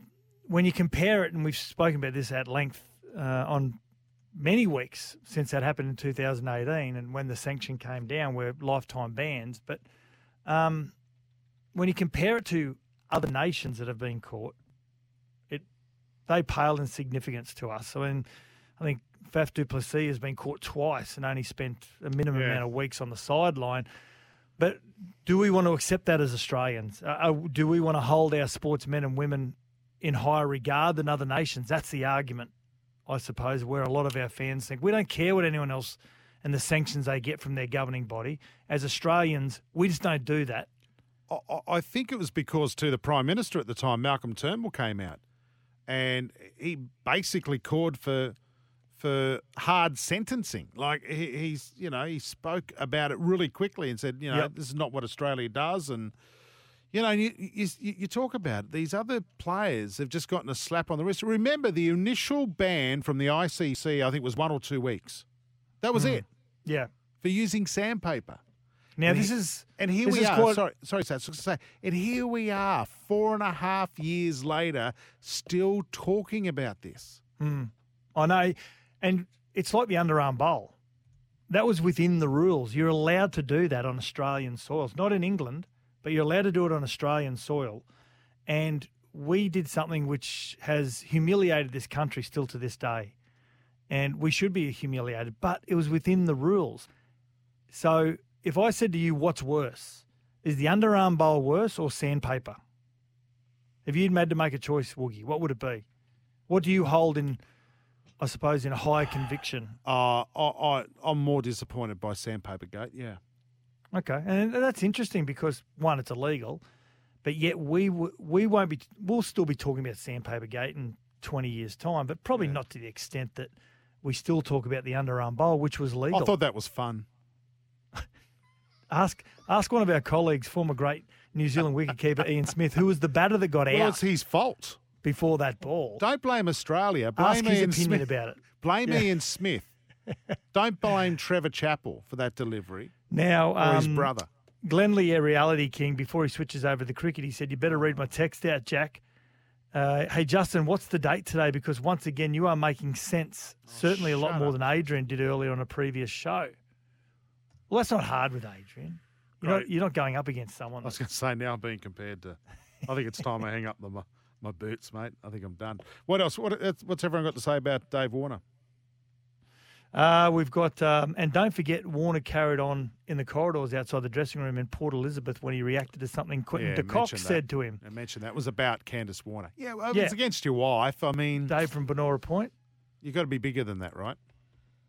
when you compare it, and we've spoken about this at length uh, on many weeks since that happened in 2018 and when the sanction came down were lifetime bans. But um, when you compare it to other nations that have been caught, it they pale in significance to us. I mean, I think Faf du Plessis has been caught twice and only spent a minimum Yeah. amount of weeks on the sideline. But do we want to accept that as Australians? Uh, uh, do we want to hold our sportsmen and women in higher regard than other nations? That's the argument, I suppose, where a lot of our fans think we don't care what anyone else and the sanctions they get from their governing body. As Australians, we just don't do that. I- think it was because, too, the Prime Minister at the time, Malcolm Turnbull, came out and he basically called for for hard sentencing. Like he, he's, you know, he spoke about it really quickly and said, you know, Yep. this is not what Australia does, and you know, you, you, you talk about it, these other players have just gotten a slap on the wrist. Remember, the initial ban from the ICC, I think, was one or two weeks. That was it Yeah. for using sandpaper. Now And this he- is and here we are. quite- Sorry, sorry, Sats, I was say, and here we are, four and a half years later, still talking about this. Mm, I know, and it's like the underarm bowl. That was within the rules. You're allowed to do that on Australian soils, not in England, but you're allowed to do it on Australian soil. And we did something which has humiliated this country still to this day. And we should be humiliated, but it was within the rules. So if I said to you, what's worse? Is the underarm bowl worse or sandpaper? If you'd had to make a choice, Woogie, what would it be? What do you hold in, I suppose, in a higher conviction? Uh, I, I, I'm more disappointed by Sandpaper Gate, yeah. Okay, and that's interesting because one, it's illegal, but yet we we won't be. We'll still be talking about Sandpaper Gate in twenty years' time, but probably not to the extent that we still talk about the underarm bowl, which was legal. I thought that was fun. [LAUGHS] ask ask one of our colleagues, former great New Zealand wicketkeeper Ian Smith, who was the batter that got Well, out it's his fault. Before that ball. Don't blame Australia. Blame Ask his Ian opinion Smith. about it. Blame Yeah. Ian Smith. [LAUGHS] Don't blame Trevor Chappell for that delivery Now, or his um, brother. Glenn Lee, our reality king, before he switches over to the cricket, he said, You better read my text out, Jack. Uh, hey, Justin, what's the date today? Because once again, you are making sense, certainly a lot Oh, shut more than Adrian did earlier on a previous show. Well, that's not hard with Adrian. You're not, you're not going up against someone. I was going to say now I'm being compared to. I think it's time I hang up the, my, boots, mate. I think I'm done. What else? What, what's everyone got to say about Dave Warner? Uh, we've got, um, and don't forget, Warner carried on in the corridors outside the dressing room in Port Elizabeth when he reacted to something Quinton Yeah, de Kock said to him. I mentioned that was about Candice Warner. Yeah, well, Yeah. it's against your wife. I mean, Dave from Banora Point. you've got to be bigger than that, right?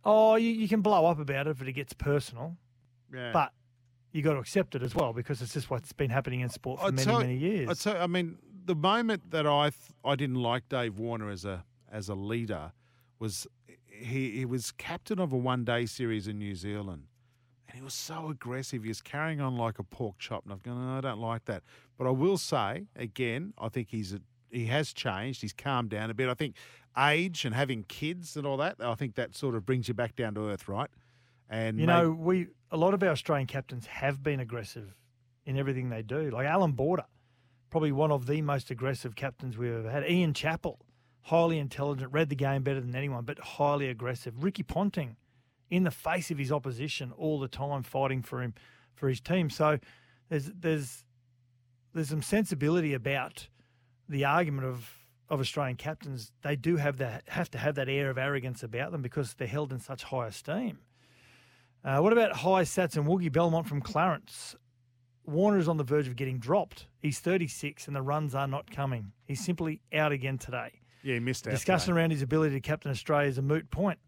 Oh, you, you can blow up about it if it gets personal. Yeah. But you got to accept it as well because it's just what's been happening in sport for I'd many, tell- many years. I mean, the moment that I th- I didn't like Dave Warner as a as a leader was he he was captain of a one day series in New Zealand, and he was so aggressive. He was carrying on like a pork chop, and I've gone, no, I don't like that. But I will say again, I think he's a, he has changed. He's calmed down a bit. I think age and having kids and all that. I think that sort of brings you back down to earth, right? And you know, we a lot of our Australian captains have been aggressive in everything they do. Like Allan Border, probably one of the most aggressive captains we've ever had. Ian Chappell, highly intelligent, read the game better than anyone, but highly aggressive. Ricky Ponting, in the face of his opposition all the time, fighting for him for his team. So there's there's there's some sensibility about the argument of of Australian captains. They do have that have to have that air of arrogance about them because they're held in such high esteem. Uh, what about High Sats and Woogie Belmont from Clarence? Warner is on the verge of getting dropped. He's 36 and the runs are not coming. He's simply out again today. yeah, he missed out. Discussion today. around his ability to captain Australia is a moot point.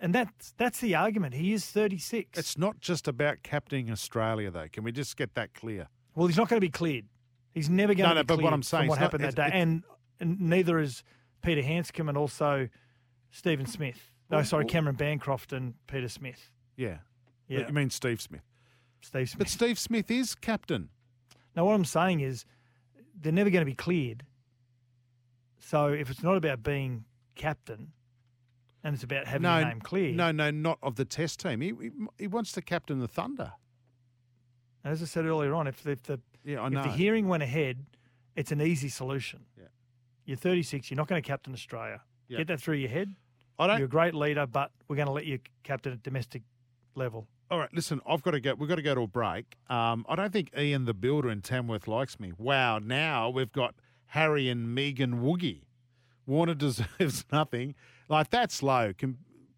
And that's that's the argument. He is 36. It's not just about captaining Australia, though. Can we just get that clear? well, he's not going to be cleared. He's never going No, to no, be but what I'm saying what not- happened that day. And, and neither is Peter Handscomb and also Stephen Smith. No, Well, sorry, Cameron Bancroft and Peter Smith. Yeah. Yeah. You mean Steve Smith? Steve Smith. But Steve Smith is captain. Now, what I'm saying is they're never going to be cleared. So if it's not about being captain and it's about having no, your name cleared, No, no, not of the Test team. He, he, he wants to captain the Thunder. as I said earlier on, if the, if the, Yeah, I if the hearing went ahead, it's an easy solution. Yeah. You're 36, you're not going to captain Australia. Yeah. Get that through your head. I don't. You're a great leader, but we're going to let you captain at domestic level. All right, listen. I've got to go. We've got to go to a break. Um, I don't think Ian the Builder in Tamworth likes me. Wow. Now we've got Harry and Megan Woogie. Warner [LAUGHS] deserves nothing. Like that's low.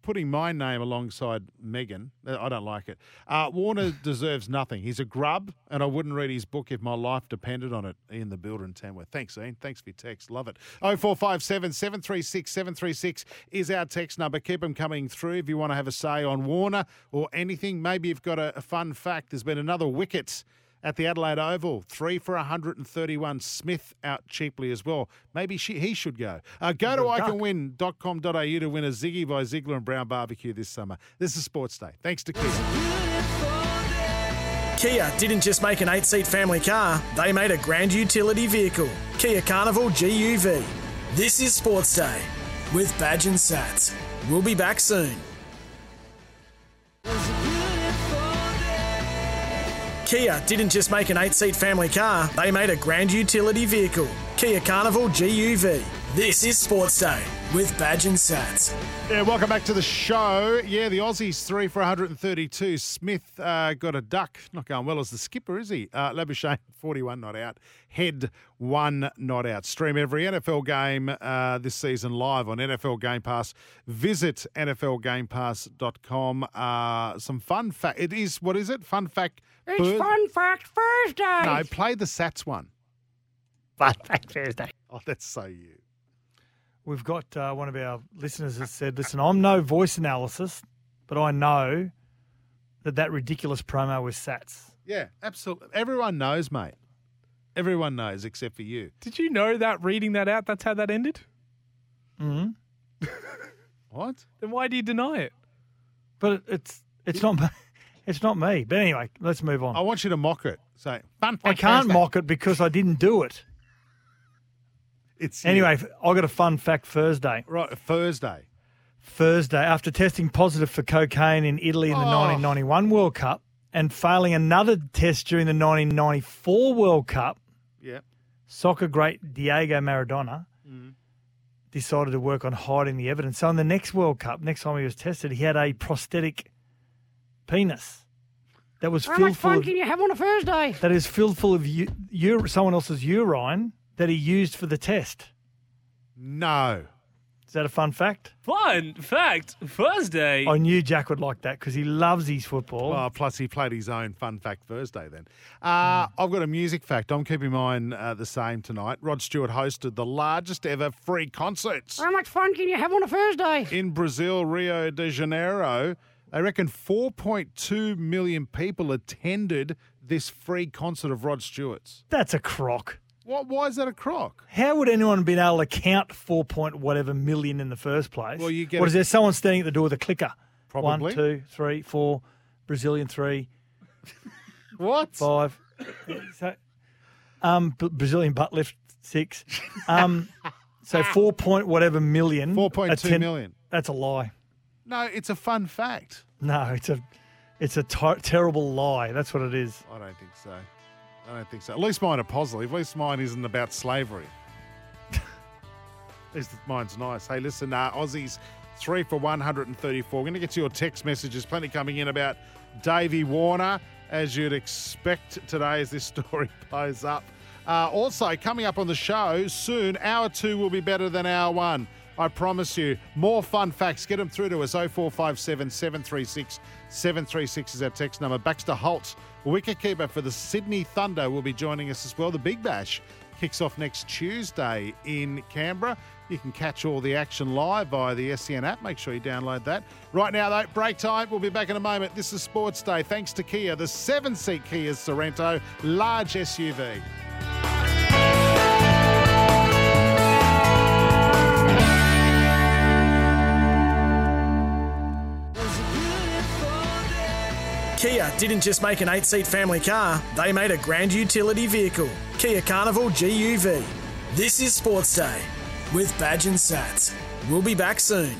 Putting my name alongside Megan, uh, I don't like it. Uh, Warner [LAUGHS] deserves nothing. He's a grub, and I wouldn't read his book if my life depended on it. Ian the Builder in Tamworth. Thanks, Ian. Thanks for your text. Love it. 0457 736 736 is our text number. Keep them coming through if you want to have a say on Warner or anything. Maybe you've got a, a fun fact. There's been another wicket at the Adelaide Oval. Three for 131. Smith out cheaply as well. Maybe she, he should go. Uh, go to iCanWin.com.au to win a Ziggy by Ziegler and Brown barbecue this summer. This is Sports Day. Thanks to Kia. Kia didn't just make an eight seat family car, they made a grand utility vehicle. Kia Carnival GUV. This is Sports Day with Badge and Sats. We'll be back soon. Kia didn't just make an eight seat family car, they made a grand utility vehicle. Kia Carnival GUV. This is Sports Day with Badge and Sats. Yeah, welcome back to the show. Yeah, the Aussies three for 132. Smith uh, got a duck. Not going well as the skipper, is he? Uh, Labuschagne [LAUGHS] 41 not out. Head one not out. Stream every NFL game uh, this season live on NFL Game Pass. Visit NFLGamePass.com. Uh, some fun fact. It is what is it? Fun fact. It's Thurs- Fun Fact Thursday. No, play the Sats one. Fun Fact Thursday. Oh, that's so you. We've got uh, one of our listeners has said, "Listen, I'm no voice analysis, but I know that that ridiculous promo was Sats." Yeah, absolutely. Everyone knows, mate. Everyone knows except for you. Did you know that reading that out, that's how that ended? hmm [LAUGHS] What? Then why do you deny it? But it, it's it's not me. [LAUGHS] It's not me. But anyway, let's move on. I want you to mock it. Say, fun I can't Thursday. mock it because I didn't do it. It's you. Anyway, I got a fun fact Thursday. Right, Thursday. Thursday, after testing positive for cocaine in Italy in the Oh. 1991 World Cup and failing another test during the 1994 World Cup, Yeah. soccer great Diego Maradona mm. decided to work on hiding the evidence. So in the next World Cup, next time he was tested, he had a prosthetic penis that was How filled much full fun of, can you have on a Thursday? that is filled full of u- ur- someone else's urine that he used for the test. No. Is that a fun fact? Fun fact Thursday. I knew Jack would like that because he loves his football. Well, plus he played his own fun fact Thursday then. Uh, I've got a music fact. I'm keeping mine uh, the same tonight. Rod Stewart hosted the largest ever free concerts How much fun can you have on a Thursday? in Brazil, Rio de Janeiro. They reckon 4.2 million people attended this free concert of Rod Stewart's. That's a crock. What? Why is that a crock? How would anyone have been able to count four point whatever million in the first place? Well, you get What a- is there? Someone standing at the door with a clicker. Probably. One, two, three, four. Brazilian three, [LAUGHS] What? five. so, um, B- Brazilian butt lift six. Um, so [LAUGHS] four point whatever million. 4.2 attend- million. That's a lie. No, it's a fun fact. No, it's a, it's a ter- terrible lie. That's what it is. I don't think so. I don't think so. At least mine are positive. At least mine isn't about slavery. At least mine's nice. Hey, listen, uh, Aussies, three for 134. We're going to get to your text messages. Plenty coming in about Davey Warner, as you'd expect today as this [LAUGHS] story blows up. Uh, also, coming up on the show soon, hour two will be better than hour one. I promise you. More fun facts. Get them through to us. 0457 736 736 is our text number. Baxter Holt, wicketkeeper for the Sydney Thunder, will be joining us as well. The Big Bash kicks off next Tuesday in Canberra. You can catch all the action live via the SEN app. Make sure you download that. Right now, though, break time. We'll be back in a moment. This is Sports Day. Thanks to Kia, the seven seat Kia Sorrento, large SUV. Kia didn't just make an eight seat family car, they made a grand utility vehicle. Kia Carnival GUV. This is Sports Day with Badge and Sats. We'll be back soon.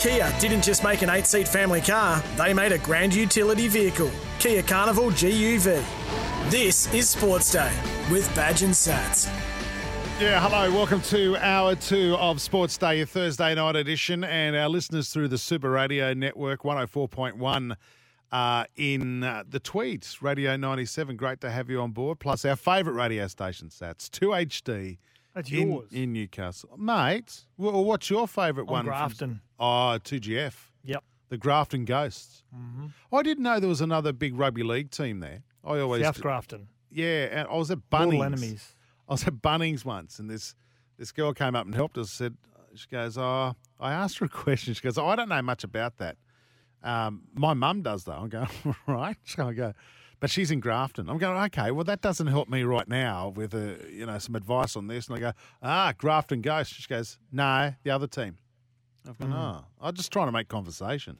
Kia didn't just make an eight seat family car, they made a grand utility vehicle. Kia Carnival GUV. This is Sports Day with Badge and Sats. Yeah, hello. Welcome to hour two of Sports Day, your Thursday night edition, and our listeners through the Super Radio Network 104.1 uh, in uh, the Tweeds, Radio 97. Great to have you on board. Plus, our favourite radio station, Sats, 2HD That's in, yours. in Newcastle. Mate, well, what's your favourite On one? from- Grafton. oh, 2GF. Yep. The Grafton Ghosts. Mm-hmm. I didn't know there was another big rugby league team there. I always South Grafton. yeah, and I was at Mortal Bunnings. enemies. I was at Bunnings once, and this this girl came up and helped us. Said she goes, "Oh, I asked her a [LAUGHS] question. She goes, oh, I don't know much about that. Um, my mum does though." I'm going, [LAUGHS] "Right." [LAUGHS] So I go, "But she's in Grafton." I'm going, "Okay, well that doesn't help me right now with a you know some advice on this." And I go, "Ah, Grafton Ghost." She goes, "No, the other team." I've gone, "Oh, I'm just trying to make conversation."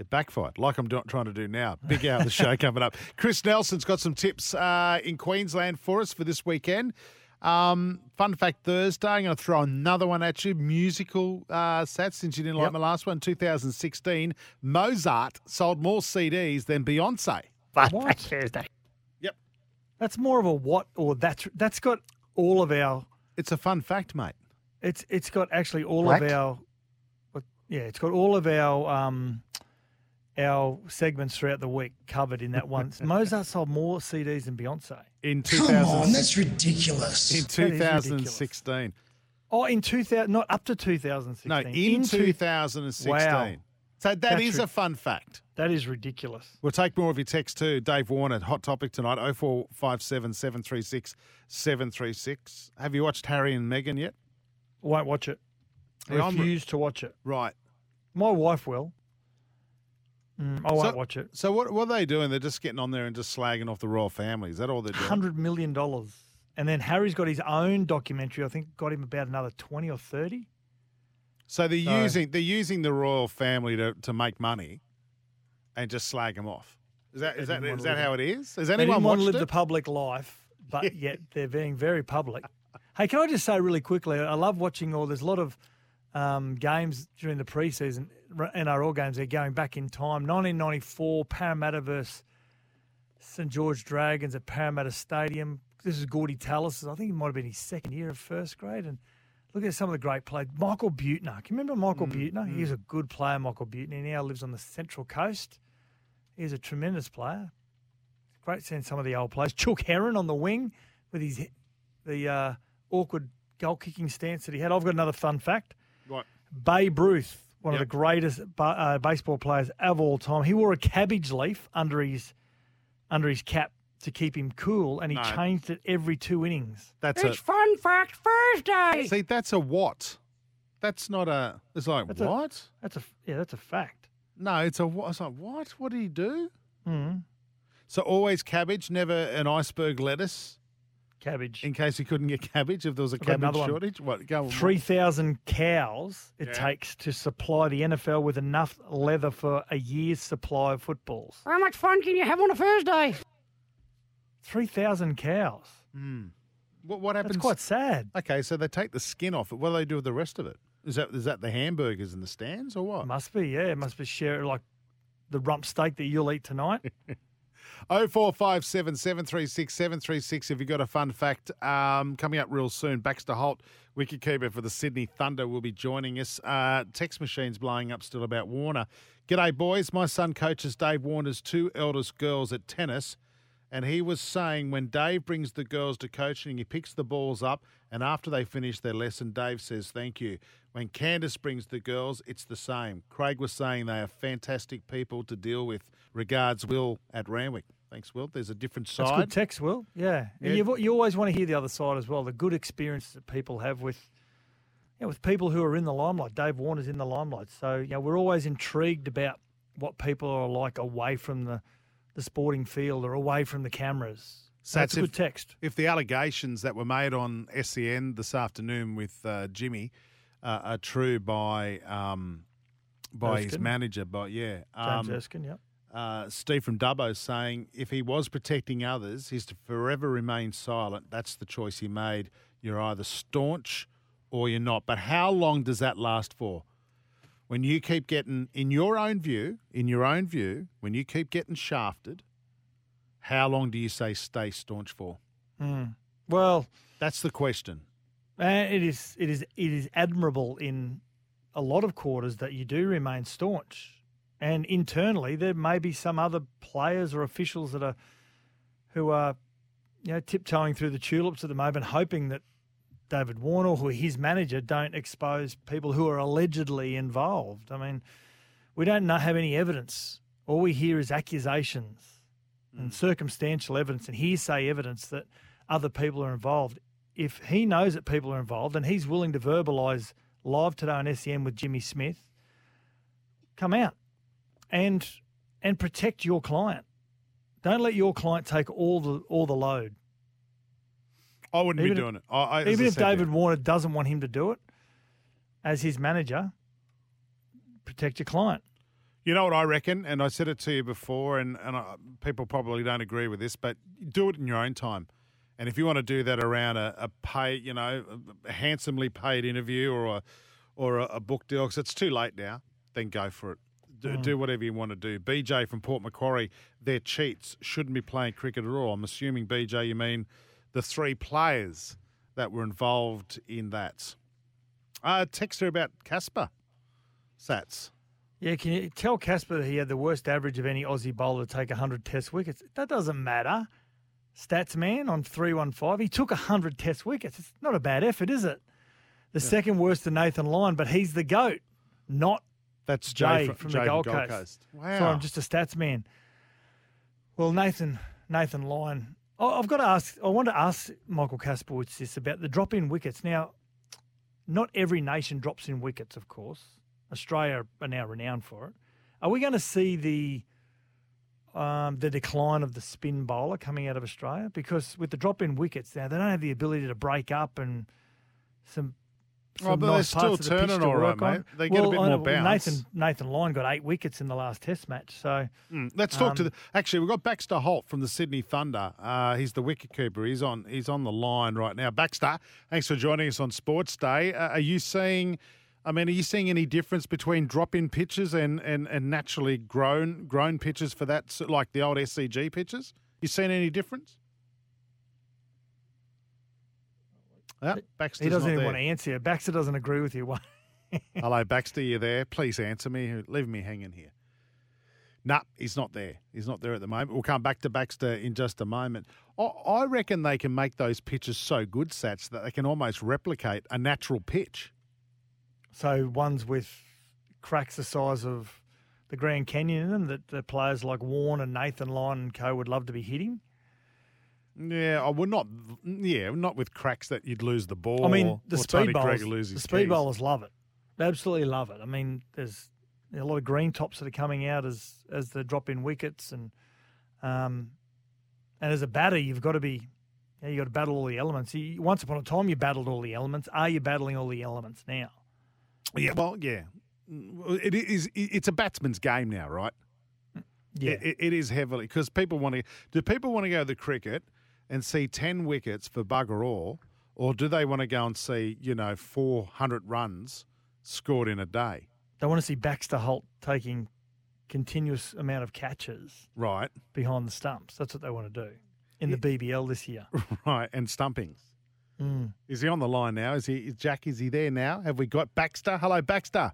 It backfired, like I'm do- trying to do now. Big hour of the show coming up. [LAUGHS] Chris Nelson's got some tips uh, in Queensland for us for this weekend. Um, fun fact Thursday, I'm going to throw another one at you. Musical uh, stats, since you didn't like my last one. 2016, Mozart sold more CDs than Beyonce. Fun What? Thursday. Yep. That's more of a what or that's that's got all of our It's a fun fact, mate. it's it's got actually all What? of our yeah, it's got all of our um our segments throughout the week covered in that one. [LAUGHS] Mozart sold more CDs than Beyonce. In Come on, that's ridiculous. in That is ridiculous. 2016. Oh, in 2000, not up to 2016. No, in, two- 2016. Wow. So that That's is ri- a fun fact. That is ridiculous. We'll take more of your text too. Dave Warner, hot topic tonight, 0457 736 736. Have you watched Harry and Meghan yet? Won't watch it. Yeah, I'm re- Refuse to watch it. Right. My wife will. Mm, I won't So- watch it. So what, what are they doing? They're just getting on there and just slagging off the royal family. Is that all they're doing? Hundred million dollars, and then Harry's got his own documentary. I think got him about another twenty or thirty. So they're So- using they're using the royal family to, to make money and just slag them off. Is that is They that is that how it is? Has They anyone didn't want to live it? the public life, but [LAUGHS] yet they're being very public. Hey, can I just say really quickly? I love watching all. There's a lot of um, games during the preseason NRL games. They're going back in time. 1994 Parramatta versus St George Dragons at Parramatta Stadium. This is Gordy Tallis. I think it might have been his second year of first grade. And look at some of the great players. Michael Buettner. Can you remember Michael Buettner? He was a good player, Michael Buettner. He now lives on the Central Coast. He's a tremendous player. Great seeing some of the old players. Chook Heron on the wing with his the uh, awkward goal kicking stance that he had. I've got another fun fact. Right. Babe Ruth, one Yep. of the greatest ba- uh, baseball players of all time. He wore a cabbage leaf under his under his cap to keep him cool, and he No. changed it every two innings. That's It's a Fun Fact Thursday. see. That's a what? That's not a. It's like That's a- what? That's a yeah, that's a fact. no, it's a. what? It's like what? What did he do? Mm. So always cabbage, never an iceberg lettuce. Cabbage. In case you couldn't get cabbage, if there was a got cabbage another one. shortage, what? Go on, Three thousand cows it Yeah. takes to supply the NFL with enough leather for a year's supply of footballs. How much fun can you have on a Thursday? Three thousand cows. Hmm. What, what happens? That's quite sad. Okay, so they take the skin off it. What do they do with the rest of it? Is that is that the hamburgers in the stands or what? Must be, yeah. It must be share like the rump steak that you'll eat tonight. [LAUGHS] Oh four five seven seven three six seven three six. If you've got a fun fact um, coming up real soon, Baxter Holt, wicketkeeper for the Sydney Thunder, will be joining us. Uh, text machines blowing up still about Warner. G'day boys, my son coaches Dave Warner's two eldest girls at tennis, and he was saying when Dave brings the girls to coaching, he picks the balls up, and after they finish their lesson, Dave says thank you. When Candice brings the girls, it's the same. Craig was saying they are fantastic people to deal with. Regards, Will at Ramwick. Thanks, Will. There's a different side. That's good text, Will. Yeah, and Yeah. you you always want to hear the other side as well. The good experience that people have with, you know, with people who are in the limelight. Dave Warner's in the limelight, so you know we're always intrigued about what people are like away from the, the sporting field or away from the cameras. So that's a if- good text. If the allegations that were made on SEN this afternoon with uh, Jimmy uh, are true by um, by his manager, by yeah, James um, Erskine, yeah. uh, Steve from Dubbo saying if he was protecting others, he's to forever remain silent. That's the choice he made. You're either staunch or you're not. But how long does that last for? When you keep getting, in your own view, in your own view, when you keep getting shafted, how long do you say stay staunch for? Mm. Well, That's the question. And it is it is it is admirable in a lot of quarters that you do remain staunch. And internally there may be some other players or officials that are who are you know tiptoeing through the tulips at the moment hoping that David Warner or his manager don't expose people who are allegedly involved. I mean, we don't know, have any evidence. All we hear is accusations and hmm. circumstantial evidence and hearsay evidence that other people are involved. If he knows that people are involved and he's willing to verbalise live today on SEN with Jimmy Smith, come out and and protect your client. Don't let your client take all the all the load. I wouldn't Even be if- doing it. I, I, Even if. David Warner doesn't want him to do it, as his manager, protect your client. You know what I reckon, and I said it to you before, and, and I, people probably don't agree with this, but do it in your own time. And if you want to do that around a, a pay, you know, a handsomely paid interview or a or a, a book deal, because it's too late now, then go for it. Do, Mm. do whatever you want to do. BJ from Port Macquarie, they're cheats. Shouldn't be playing cricket at all. I'm assuming, BJ, you mean the three players that were involved in that. Uh, text her about Casper. Sats. Yeah, can you tell Casper that he had the worst average of any Aussie bowler to take 100 test wickets? That doesn't matter. Stats man on 315. He took 100 test wickets. It's not a bad effort, is it? The second worst to Nathan Lyon, but he's the GOAT, not That's Jay, Jay, from, from, the Jay Gold, from Gold Coast. Coast. Wow. Sorry, I'm just a stats man. Well, Nathan, Nathan Lyon. Oh, I've got to ask. I want to ask Michael Kasprowicz this about the drop in wickets. Now, not every nation drops in wickets, of course. Australia are now renowned for it. Are we going to see the um, the decline of the spin bowler coming out of Australia? Because with the drop in wickets now, they don't have the ability to break up and some. Oh, but they're still parts of the pitch turning all right, on. mate. They get a bit more bounce. Nathan Nathan Lyon got eight wickets in the last Test match, so Mm, Let's talk to Um, the. Actually, we've got Baxter Holt from the Sydney Thunder. Uh, he's the wicket keeper. He's on. He's on the line right now. Baxter, thanks for joining us on Sports Day. Uh, are you seeing? I mean, are you seeing any difference between drop-in pitches and, and, and naturally grown grown pitches for that, like the old SCG pitches? You seen any difference? Yeah, Baxter's he doesn't even there. want to answer. you. Baxter doesn't agree with you. [LAUGHS] Hello, Baxter, you there? Please answer me. Leave me hanging here. Nah, he's not there. He's not there at the moment. We'll come back to Baxter in just a moment. I, I reckon they can make those pitches so good, Sats, that they can almost replicate a natural pitch. So ones with cracks the size of the Grand Canyon in them that the players like Warren and Nathan Lyon and co would love to be hitting. Yeah, I would not. Yeah, not with cracks that you'd lose the ball. I mean, the or speed bowlers, the speed keys. bowlers love it. They absolutely love it. I mean, there's a lot of green tops that are coming out as as the drop in wickets, and um, and as a batter, you've got to be, you have got to battle all the elements. You, once upon a time, you battled all the elements. Are you battling all the elements now? Yeah, well, yeah. It is. It's a batsman's game now, right? Yeah. It, it- it is heavily because people want to. Do people want to go to the cricket and see ten wickets for bugger all, or do they want to go and see you know four hundred runs scored in a day? They want to see Baxter Holt taking continuous amount of catches Right, behind the stumps. That's what they want to do in the BBL this year. [LAUGHS] right, and stumpings. Mm. Is he on the line now? Is he? Is Jack? Is he there now? Have we got Baxter? Hello, Baxter.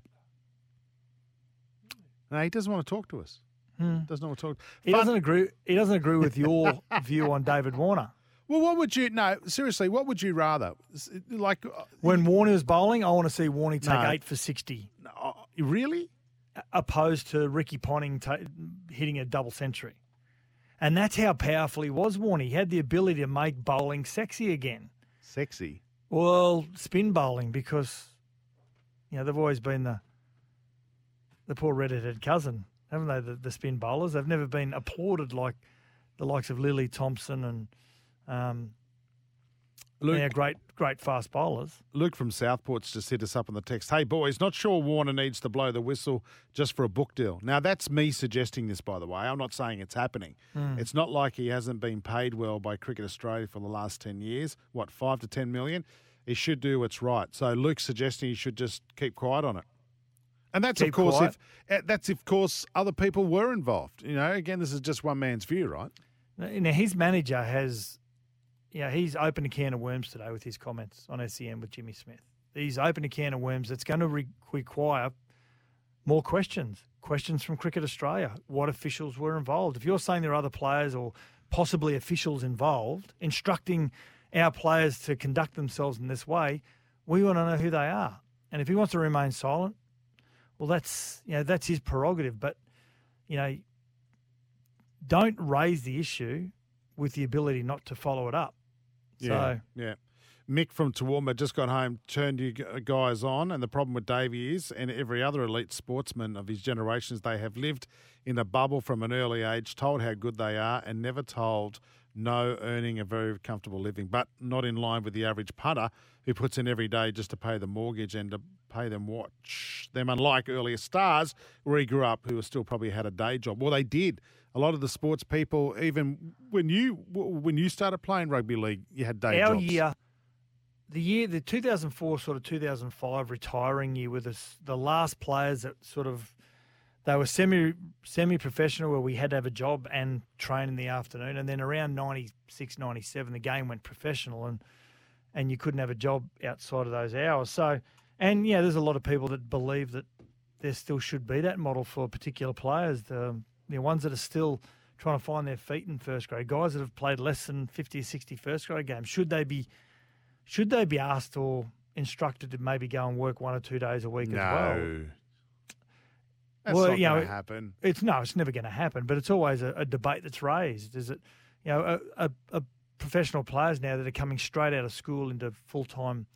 No, he doesn't want to talk to us. Hmm. Doesn't want to talk. He Fun- doesn't agree. He doesn't agree with your [LAUGHS] view on David Warner. Well, what would you? No, seriously, what would you rather? Like, uh, When Warner was bowling, I want to see Warner take No. eight for sixty, uh, really? opposed to Ricky Ponting ta- hitting a double century. And that's how powerful he was. Warner. He had the ability to make bowling sexy again. Sexy. Well, spin bowling because you know they've always been the the poor redheaded cousin, haven't they? The, the spin bowlers. They've never been applauded like the likes of Lillee Thomson and um, Luke- yeah, great great fast bowlers. Luke from Southport's just hit us up on the text. Hey, boys, not sure Warner needs to blow the whistle just for a book deal. Now, that's me suggesting this, by the way. I'm not saying it's happening. Hmm. It's not like he hasn't been paid well by Cricket Australia for the last 10 years. What, five to 10 million? He should do what's right. So Luke's suggesting he should just keep quiet on it. And that's, Keep of course, quiet? if uh, that's of course other people were involved. You know, again, this is just one man's view, right? Now his manager has, you know, he's opened a can of worms today with his comments on SEN with Jimmy Smith. He's opened a can of worms that's going to re- require more questions. Questions from Cricket Australia. What officials were involved? If you're saying there are other players or possibly officials involved instructing our players to conduct themselves in this way, we want to know who they are. And if he wants to remain silent, well, that's you know that's his prerogative. But you know, don't raise the issue with the ability not to follow it up. So yeah. Mick from Toowoomba just got home, turned you guys on, and the problem with Davey is, and every other elite sportsman of his generations, they have lived in a bubble from an early age, told how good they are, and never told no earning a very comfortable living, but not in line with the average putter who puts in every day just to pay the mortgage and to pay them watch them, unlike earlier stars where he grew up who still probably had a day job. Well, they did. A lot of the sports people, even when you when you started playing rugby league, you had day Our jobs. year, the year, the 2004 sort of 2005 retiring year, were the, the last players that sort of they were semi semi professional where we had to have a job and train in the afternoon, and then around 96, 97, the game went professional, and and you couldn't have a job outside of those hours. So, and yeah, there's a lot of people that believe that there still should be that model for particular players. The um, the ones that are still trying to find their feet in first grade, guys that have played less than 50 or 60 first grade games, should they be should they be asked or instructed to maybe go and work one or two days a week no, as well? that's Well, not you going know, to happen. It's no, it's never going to happen. But it's always a, a debate that's raised. Is it, you know, a, a, a professional players now that are coming straight out of school into full time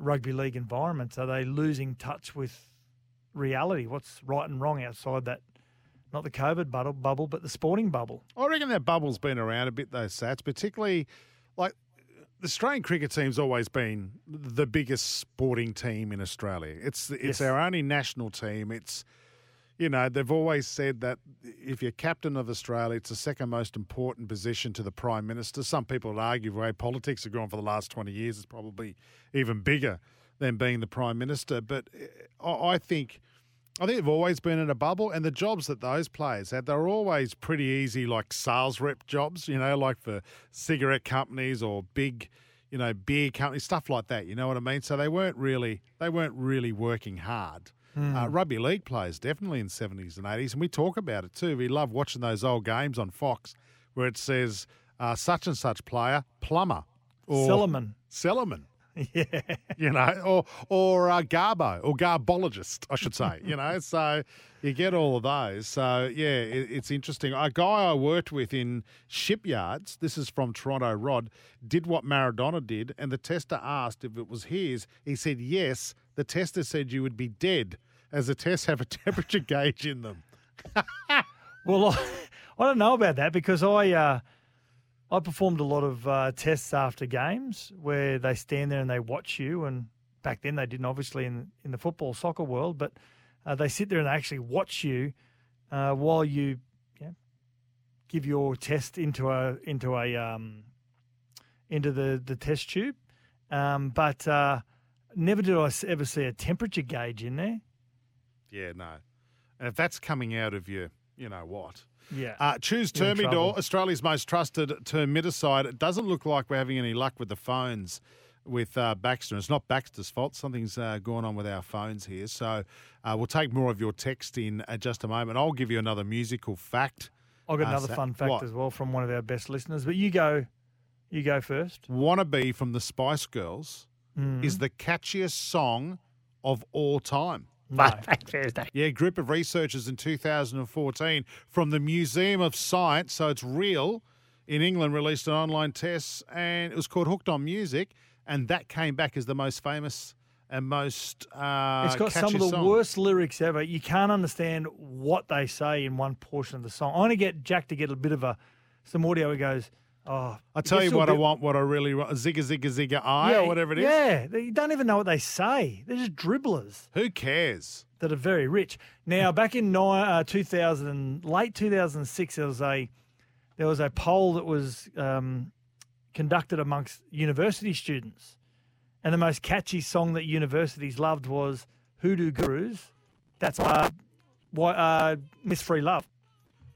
rugby league environments? Are they losing touch with reality? What's right and wrong outside that? Not the COVID bubble, bubble, but the sporting bubble. I reckon that bubble's been around a bit, those sats, particularly like the Australian cricket team's always been the biggest sporting team in Australia. It's it's Yes. our only national team. It's you know they've always said that if you're captain of Australia, it's the second most important position to the prime minister. Some people would argue the way politics have gone for the last twenty years is probably even bigger than being the prime minister. But eh, I I think. I think they've always been in a bubble, and the jobs that those players had, they were always pretty easy, like sales rep jobs, you know, like for cigarette companies or big, you know, beer companies, stuff like that. You know what I mean? So they weren't really, they weren't really working hard. Uh, rugby league players definitely in seventies and eighties, and we talk about it too. We love watching those old games on Fox where it says uh, such and such player, plumber, or Sellerman. Sellerman [LAUGHS] Yeah. you know, or or uh, garbo or garbologist, I should say. You know, so you get all of those. So yeah, it, it's interesting. A guy I worked with in shipyards. This is from Toronto. Rod did what Maradona did, and the tester asked if it was his. He said yes. The tester said you would be dead, as the tests have a [LAUGHS] temperature gauge in them. Well, I, I don't know about that because I uh, I performed a lot of uh, tests after games where they stand there and they watch you. And back then they didn't, obviously, in in the football soccer world, but uh, they sit there and they actually watch you uh, while you give your test into a into a um, into the the test tube. Um, but uh, never did I ever see a temperature gauge in there. Yeah, no. And if that's coming out of your, you know what. Yeah. Uh, choose You're Termidor. Australia's most trusted termiticide. It doesn't look like we're having any luck with the phones with uh, Baxter. It's not Baxter's fault. Something's uh, going on with our phones here. So uh, we'll take more of your text in uh, just a moment. I'll give you another musical fact. I've got Uh, another fun fact what? as well from one of our best listeners. But you go, you go first. Wannabe from the Spice Girls Mm. is the catchiest song of all time. [LAUGHS] No. Yeah, a group of researchers in 2014 from the Museum of Science, so it's real, in England released an online test and it was called Hooked on Music, and that came back as the most famous and most uh, it's got some of the song. worst lyrics ever. You can't understand what they say in one portion of the song. I want to get Jack to get a bit of a some audio. He goes, "Oh, I tell you what I want, what I really want, zigga zigga zigga I yeah, or whatever it is. Yeah, you don't even know what they say. They're just dribblers Who cares? that are very rich. Now, back in uh, 2000, late 2006, there was a there was a poll that was um, conducted amongst university students, and the most catchy song that universities loved was "Hoodoo Gurus." That's uh, why uh, "Miss Free Love."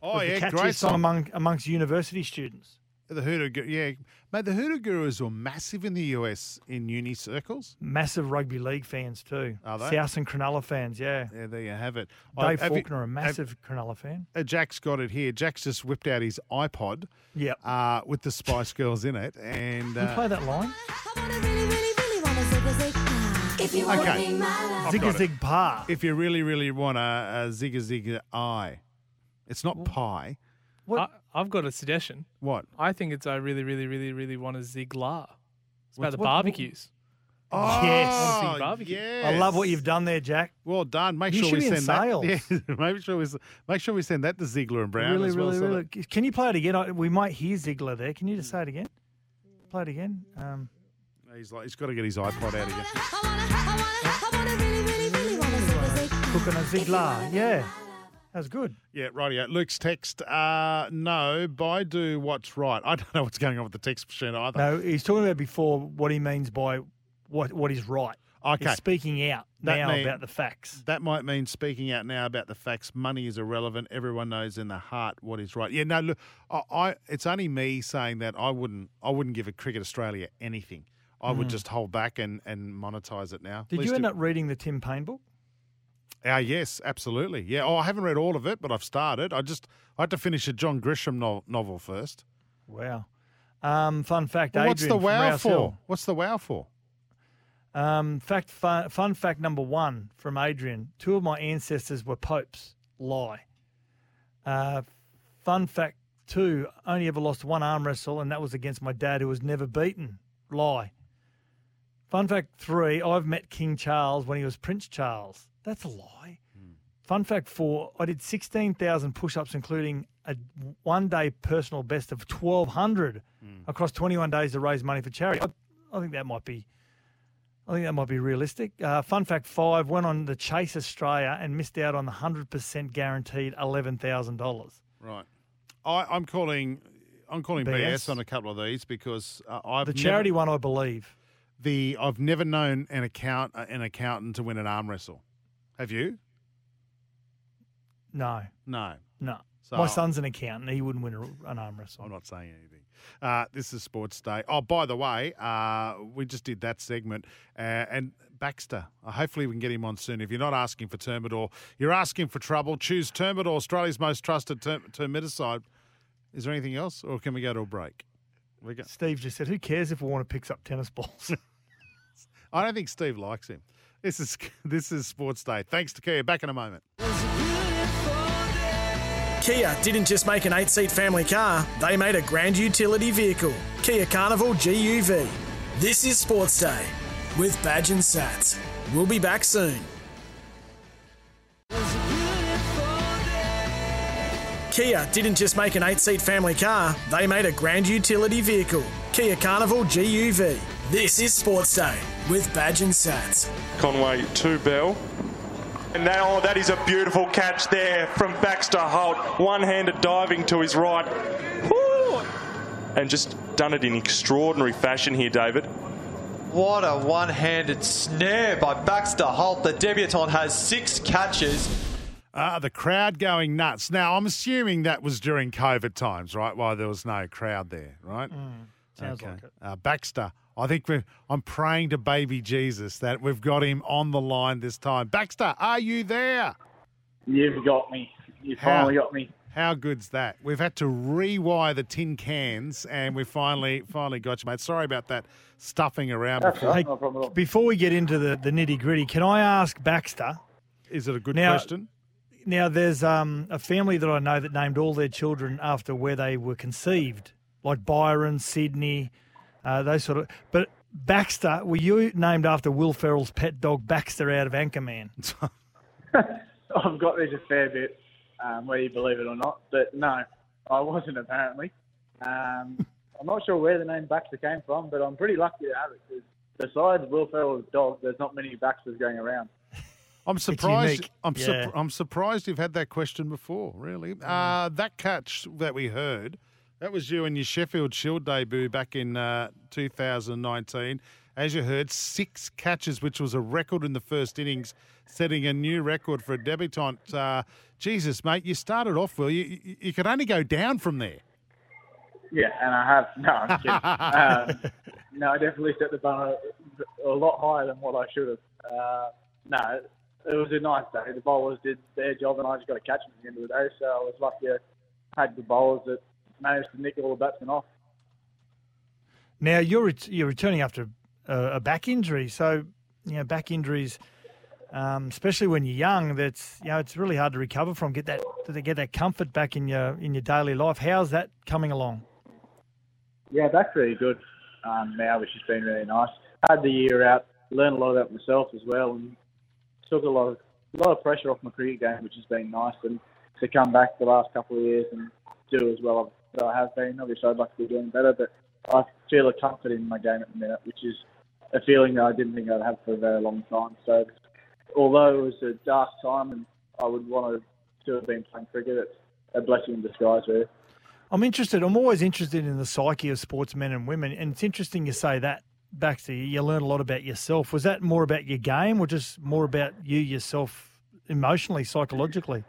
Oh, yeah, catchiest great song song. among amongst university students. The Hoodoo, Gu- yeah, mate. The Hoodoo Gurus were massive in the US in uni circles. Massive rugby league fans too. Are they? South and Cronulla fans, yeah. Yeah, there you have it. Dave have you- Faulkner, a massive Cronulla fan. Uh, Jack's got it here. Jack's just whipped out his iPod Yep. uh, with the Spice Girls in it, and Can you play uh, that line? okay. Zig a zig pa. If you really, really want a, a zigga zigga I, it's not pie. I, I've got a suggestion. What? I think it's I really, really, really, really want a Ziglar. It's about What's- the what- barbecues. Yes. Big barbecue. I love what you've done there, Jack. Well done. Make You sure should we be in send that. sales. [LAUGHS] Yeah, make sure we s- make sure we send that to Ziegler and Brown really, as well. really, so really. Can you play it again? I- We might hear Ziegler there. Can you just say it again? Play it again. Um, He's like he's got to get his iPod out again. cooking a Ziegler. Yeah, that was good. Yeah, rightio. Luke's text, uh, no, Baidu, what's right? I don't know what's going on with the text machine either. No, he's talking about before what he means by what what is right. Okay. He's speaking out That now mean- about the facts. That might mean speaking out now about the facts. Money is irrelevant. Everyone knows in the heart what is right. Yeah, no, look, I, I it's only me saying that I wouldn't I wouldn't give a Cricket Australia anything. I would Mm. just hold back and, and monetize it now. Did you end it- up reading the Tim Paine book? Ah, yes, absolutely. Yeah. Oh, I haven't read all of it, but I've started. I just I had to finish a John Grisham no- novel first. Wow. Um, fun fact. Well, what's the wow for? Hill. What's the wow for? Um, fact, fun, fun fact number one from Adrian: two of my ancestors were popes. Lie. Uh, fun fact two: only ever lost one arm wrestle, and that was against my dad, who was never beaten. Lie. Fun fact three: I've met King Charles when he was Prince Charles. That's a lie. Fun fact four: I did sixteen thousand push-ups, including a one-day personal best of twelve hundred across twenty-one days to raise money for charity. I, I think that might be I think that might be realistic. Uh, fun fact five went on the Chase Australia and missed out on the 100% guaranteed $11,000. Right. I, I'm calling. I'm calling BS. BS? on a couple of these because uh, I've The never- charity one, I believe. The I've never known an account an accountant to win an arm wrestle. Have you? No, No. no. So- My son's an accountant. He wouldn't win a- an arm wrestle. I'm not saying anything. Uh, this is Sports Day. Oh, by the way, uh, we just did that segment. Uh, and Baxter, uh, hopefully we can get him on soon. If you're not asking for Termidor, you're asking for trouble. Choose Termidor, Australia's most trusted term- termiticide. Is there anything else, or can we go to a break? We go- Steve just said, who cares if Warner picks up tennis balls? [LAUGHS] I don't think Steve likes him. This is [LAUGHS] this is Sports Day. Thanks to Kia. Back in a moment. Kia didn't just make an eight seat family car, they made a grand utility vehicle. Kia Carnival GUV. This is Sports Day with Badge and Sats. We'll be back soon. Kia didn't just make an eight seat family car, they made a grand utility vehicle. Kia Carnival GUV. This is Sports Day with Badge and Sats. Conway to Bell. And now that is a beautiful catch there from Baxter Holt. One-handed diving to his right. Woo! And just done it in extraordinary fashion here, David. What a one handed snare by Baxter Holt. The debutant has six catches. Uh, the crowd going nuts. Now, I'm assuming that was during COVID times, right? Why there was no crowd there, right? Sounds like it. Uh, Baxter, I think we're, I'm praying to baby Jesus that we've got him on the line this time. Baxter, are you there? You've got me. You How- finally got me. How good's that? We've had to rewire the tin cans, and we finally finally got you, mate. Sorry about that stuffing around That's before. all right, no problem at all. Before we get into the, the nitty gritty, can I ask Baxter? Is it a good Now- question? Now, there's um, a family that I know that named all their children after where they were conceived, like Byron, Sydney, uh, those sort of. But Baxter, were you named after Will Ferrell's pet dog Baxter out of Anchorman? [LAUGHS] I've got this a fair bit, um, whether you believe it or not. But no, I wasn't apparently. Um, [LAUGHS] I'm not sure where the name Baxter came from, but I'm pretty lucky to have it. 'cause besides Will Ferrell's dog, there's not many Baxters going around. I'm surprised. I'm Yeah. surp- I'm surprised you've had that question before. Really, uh, that catch that we heard, that was you and your Sheffield Shield debut back in uh, 2019. As you heard, six catches, which was a record in the first innings, setting a new record for a debutant. Uh, Jesus, mate, you started off well. You, you, you could only go down from there. Yeah, and I have. [LAUGHS] No, I'm kidding. [LAUGHS] um, no, I definitely set the bar a, a lot higher than what I should have. Uh, no, it was a nice day. The bowlers did their job, and I just got to catch them at the end of the day. So I was lucky I had the bowlers that managed to nick all the batsmen off. Now you're ret- you're returning after a, a back injury, so you know back injuries, um, especially when you're young, that's you know it's really hard to recover from. Get that to get that comfort back in your in your daily life. How's that coming along? Yeah, back's really good um, now, which has been really nice. Had the year out, learned a lot about myself as well, and took a lot of a lot of pressure off my cricket game, which has been nice. And to come back the last couple of years and do as well as I have been, obviously I'd like to be doing better, but I feel a comfort in my game at the minute, which is a feeling that I didn't think I'd have for a very long time. So although it was a dark time and I would want to still have been playing cricket, it's a blessing in disguise, really. I'm interested. I'm always interested in the psyche of sportsmen and women, and it's interesting you say that. Baxter, you learn a lot about yourself. Was that more about your game, or just more about you yourself, emotionally, psychologically?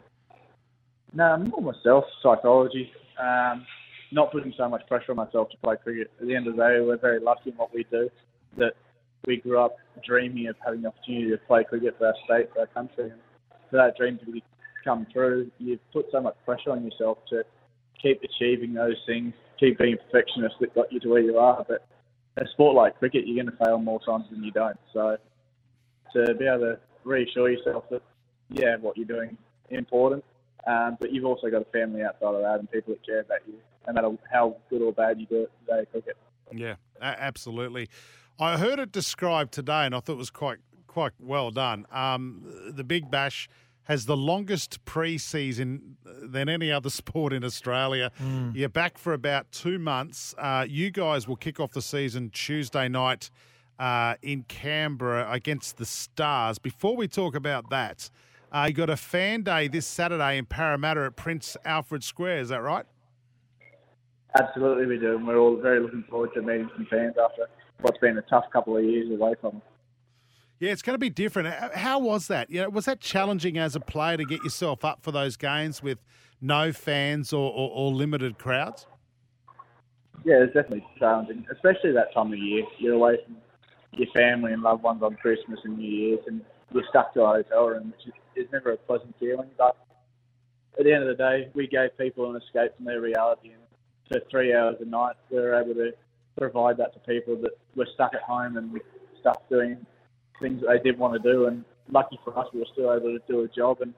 No, more myself, psychology. Um, not putting so much pressure on myself to play cricket. At the end of the day, we're very lucky in what we do. That we grew up dreaming of having the opportunity to play cricket for our state, for our country, and for that dream to come true, you've put so much pressure on yourself to keep achieving those things, keep being a perfectionist that got you to where you are. But a sport like cricket, you're going to fail more times than you don't. So to be able to reassure yourself that, yeah, what you're doing is important, um, but you've also got a family outside of that and people that care about you, no matter how good or bad you do at today cricket. Yeah, absolutely. I heard it described today, and I thought it was quite quite well done. Um, the Big Bash has the longest pre-season than any other [LAUGHS] sport in Australia. Mm. You're back for about two months. Uh, you guys will kick off the season Tuesday night uh, in Canberra against the Stars. Before we talk about that, uh, you got a fan day this Saturday in Parramatta at Prince Alfred Square. Is that right? Absolutely, we do, and we're all very looking forward to meeting some fans after what's been a tough couple of years away from them. Yeah, it's going to be different. How was that? You know, was that challenging as a player to get yourself up for those games with no fans or, or, or limited crowds? Yeah, it's definitely challenging, especially that time of year. You're away from your family and loved ones on Christmas and New Year's, and you're stuck to a hotel room, which is, is never a pleasant feeling. But at the end of the day, we gave people an escape from their reality, and for three hours a night, we were able to provide that to people that were stuck at home and stuck doing things that they didn't want to do. And lucky for us, we were still able to do a job and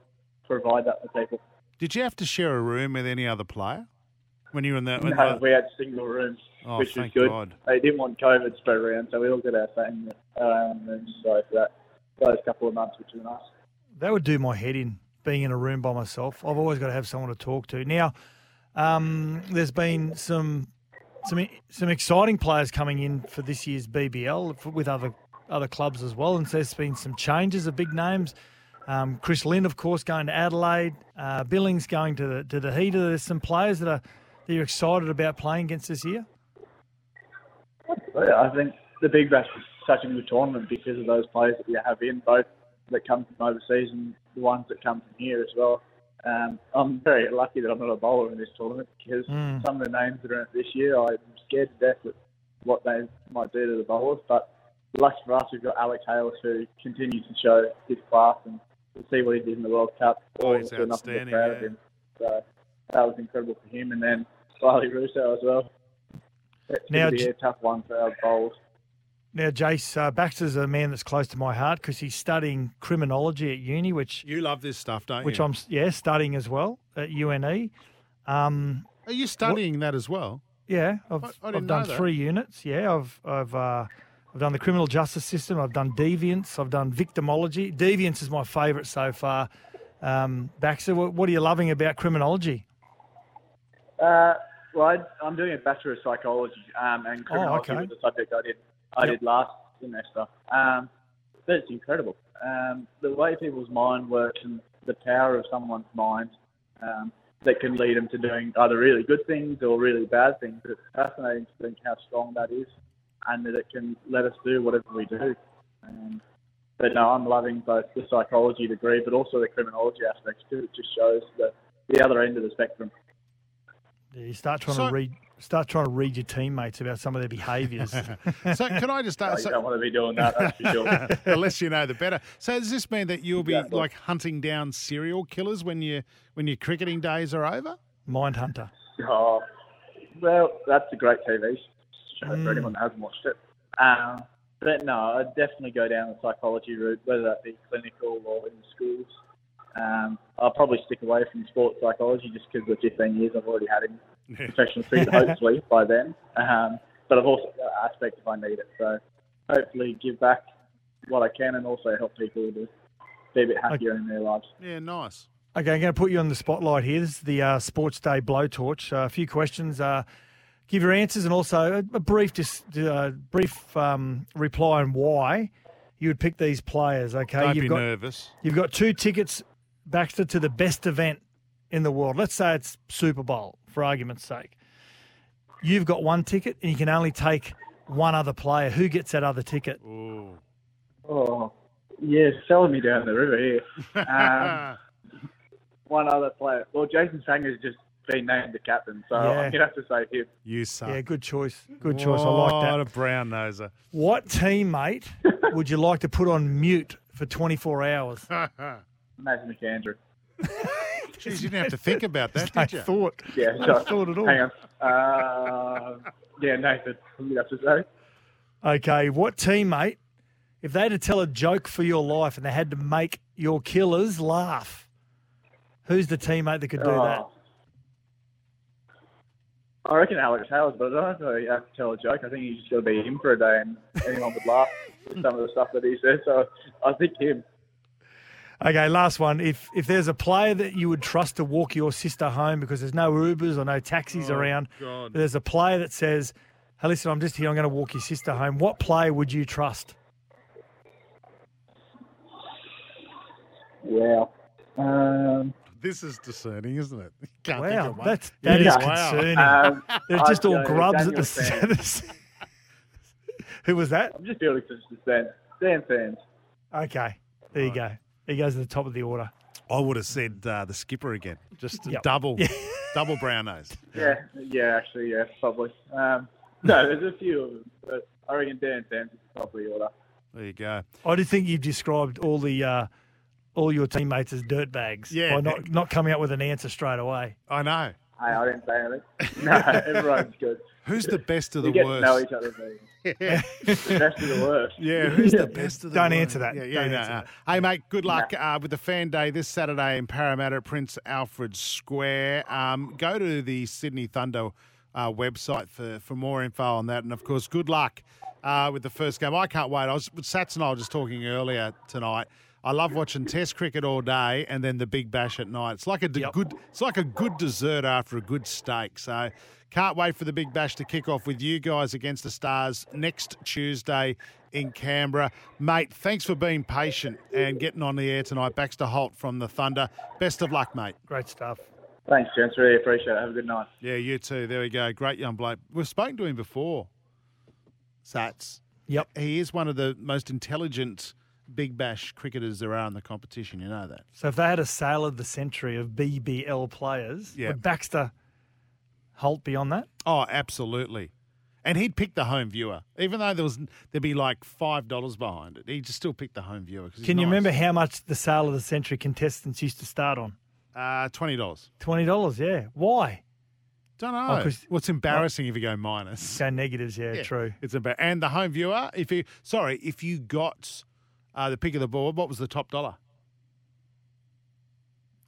provide that for people. Did you have to share a room with any other player when you were in that? No, the- we had single rooms, Oh, which was good. God. They didn't want COVID spread around, so we all got our same um, rooms. So for that, those couple of months, which was nice. That would do my head in being in a room by myself. I've always got to have someone to talk to. Now, um, there's been some some some exciting players coming in for this year's BBL with other other clubs as well, and so there's been some changes of big names. Um, Chris Lynn, of course, going to Adelaide. Uh, Billings going to the to the Heater. There's some players that are that you're excited about playing against this year. I think the Big Bash is such a good tournament because of those players that we have in, both that come from overseas and the ones that come from here as well. Um, I'm very lucky that I'm not a bowler in this tournament because Mm. some of the names that are in it this year, I'm scared to death at what they might do to the bowlers. But lucky for us, we've got Alex Hales who continues to show his class and to see what he did in the World Cup. Oh, he's we're nothing but outstanding, proud of him. So that was incredible for him. And then Rilee Rossouw as well. It's Now, be a tough one for our bowlers. Now, Jace uh, Baxter's a man that's close to my heart because he's studying criminology at uni, which you love this stuff, don't which you? Which I'm yeah studying as well at UNE. Um, Are you studying that as well? yeah, I've, I- I I've done know that. three units. Yeah, I've I've uh, I've done the criminal justice system. I've done deviance. I've done victimology. Deviance is my favourite so far. Um, Baxter, what, what are you loving about criminology? Uh, well, I, I'm doing a Bachelor of Psychology, um, and criminology Oh, okay. was the subject I did I Yep. did last semester. Um, but it's incredible. Um, the way people's mind works and the power of someone's mind um, that can lead them to doing either really good things or really bad things. It's fascinating to think how strong that is, and that it can let us do whatever we do. Um, but no, I'm loving both the psychology degree, but also the criminology aspects too. It just shows the the other end of the spectrum. Yeah, You start trying So- to read start trying to read your teammates about some of their behaviours. [LAUGHS] so can I just ask? you don't want to be doing that, that's for sure. [LAUGHS] the less you know, the better. So does this mean that you'll be Exactly. like hunting down serial killers when you when your cricketing days are over? Mindhunter. Oh, well, that's a great TV show Mm. for anyone that hasn't watched it. Um, but no, I'd definitely go down the psychology route, whether that be clinical or in schools. Um, I'll probably stick away from sports psychology just because of the 15 years I've already had in professional cricket, [LAUGHS] hopefully, by then. Um, but I've also got that aspect if I need it. So hopefully give back what I can and also help people to be a bit happier in their lives. Yeah, nice. Okay, I'm going to put you on the spotlight here. This is the uh, Sports Day blowtorch. Uh, a few questions. Uh, give your answers and also a, a brief, dis, uh, brief um, reply on why you would pick these players. Okay, Don't you've be got nervous. you've got two tickets, Baxter, to the best event in the world. Let's say it's Super Bowl, for argument's sake. You've got one ticket, and you can only take one other player. Who gets that other ticket? Oh, yeah, selling me down the river here. Um, [LAUGHS] one other player. Well, Jason Sangha's just been named the captain, so Yeah. I'm gonna have to say him. You son. Yeah, good choice. Good choice. I like that. What a brown noser. What teammate [LAUGHS] would you like to put on mute for 24 hours? [LAUGHS] Nathan McAndrew. Jeez, you didn't have to think about that, I did you? thought. Yeah, I so, thought it all. Hang on. Uh, yeah, Nathan. You'd have to say. Okay, what teammate, if they had to tell a joke for your life and they had to make your killers laugh, who's the teammate that could do that? Oh. I reckon Alex Howes, but I don't know if you have to tell a joke. I think he's just got to be him for a day, and anyone would laugh at some of the stuff that he says. So I think him. Okay, last one. If if there's a player that you would trust to walk your sister home because there's no Ubers or no taxis Oh, around, God. there's a player that says, "Hey, listen, I'm just here. I'm going to walk your sister home." What player would you trust? Wow. Um, This is discerning, isn't it? [LAUGHS] You Can't Wow, think of one. that's that is Yeah, wow. concerning. Um, [LAUGHS] They're just I'd all grubs Daniel at the [LAUGHS] the. Who was that? I'm just building to suspense. Dan Sams. Okay, there you go. He goes to the top of the order. I would have said uh, the skipper again. Just Yep. double, [LAUGHS] double brown nose. Yeah, yeah, actually, yeah, probably. Um, no, there's a few of them, but I reckon Dan Sams is top of the order. There you go. I do think you've described all the uh, all your teammates as dirtbags Yeah. by not not coming up with an answer straight away. I know. Hey, I didn't say anything. [LAUGHS] No, everyone's good. Who's the best of we the get worst? to know each other. Yeah. [LAUGHS] the best of the worst. [LAUGHS] Yeah, who's the [LAUGHS] best of the Don't worst? answer that. Yeah, yeah, Don't no, answer no. that. Hey, mate, good luck uh, with the fan day this Saturday in Parramatta Prince Alfred Square. Um, go to the Sydney Thunder uh, website for, for more info on that. And, of course, good luck uh, with the first game. I can't wait. I was Sats and I were just talking earlier tonight. I love watching Test cricket all day and then the Big Bash at night. It's like a de- good. It's like a good dessert after a good steak. So can't wait for the Big Bash to kick off with you guys against the Stars next Tuesday in Canberra, mate. Thanks for being patient and getting on the air tonight. Baxter Holt from the Thunder. Best of luck, mate. Great stuff. Thanks, gents. Really appreciate it. Have a good night. Yeah, you too. There we go. Great young bloke. We've spoken to him before. Sats. Yep. He is one of the most intelligent Big Bash cricketers there are in the competition. You know that. So if they had a sale of the century of BBL players, Yeah. would Baxter Holt be on that? Oh, absolutely. And he'd pick the home viewer, even though there was there'd be like five dollars behind it. He'd just still pick the home viewer. Can you nice. remember how much the sale of the century contestants used to start on? Uh, twenty dollars. Twenty dollars. Yeah. Why? Don't Oh, know. well, it's embarrassing if you go minus. Go negatives. Yeah, true. It's about and the home viewer. If you sorry, if you got uh, the pick of the board, what was the top dollar?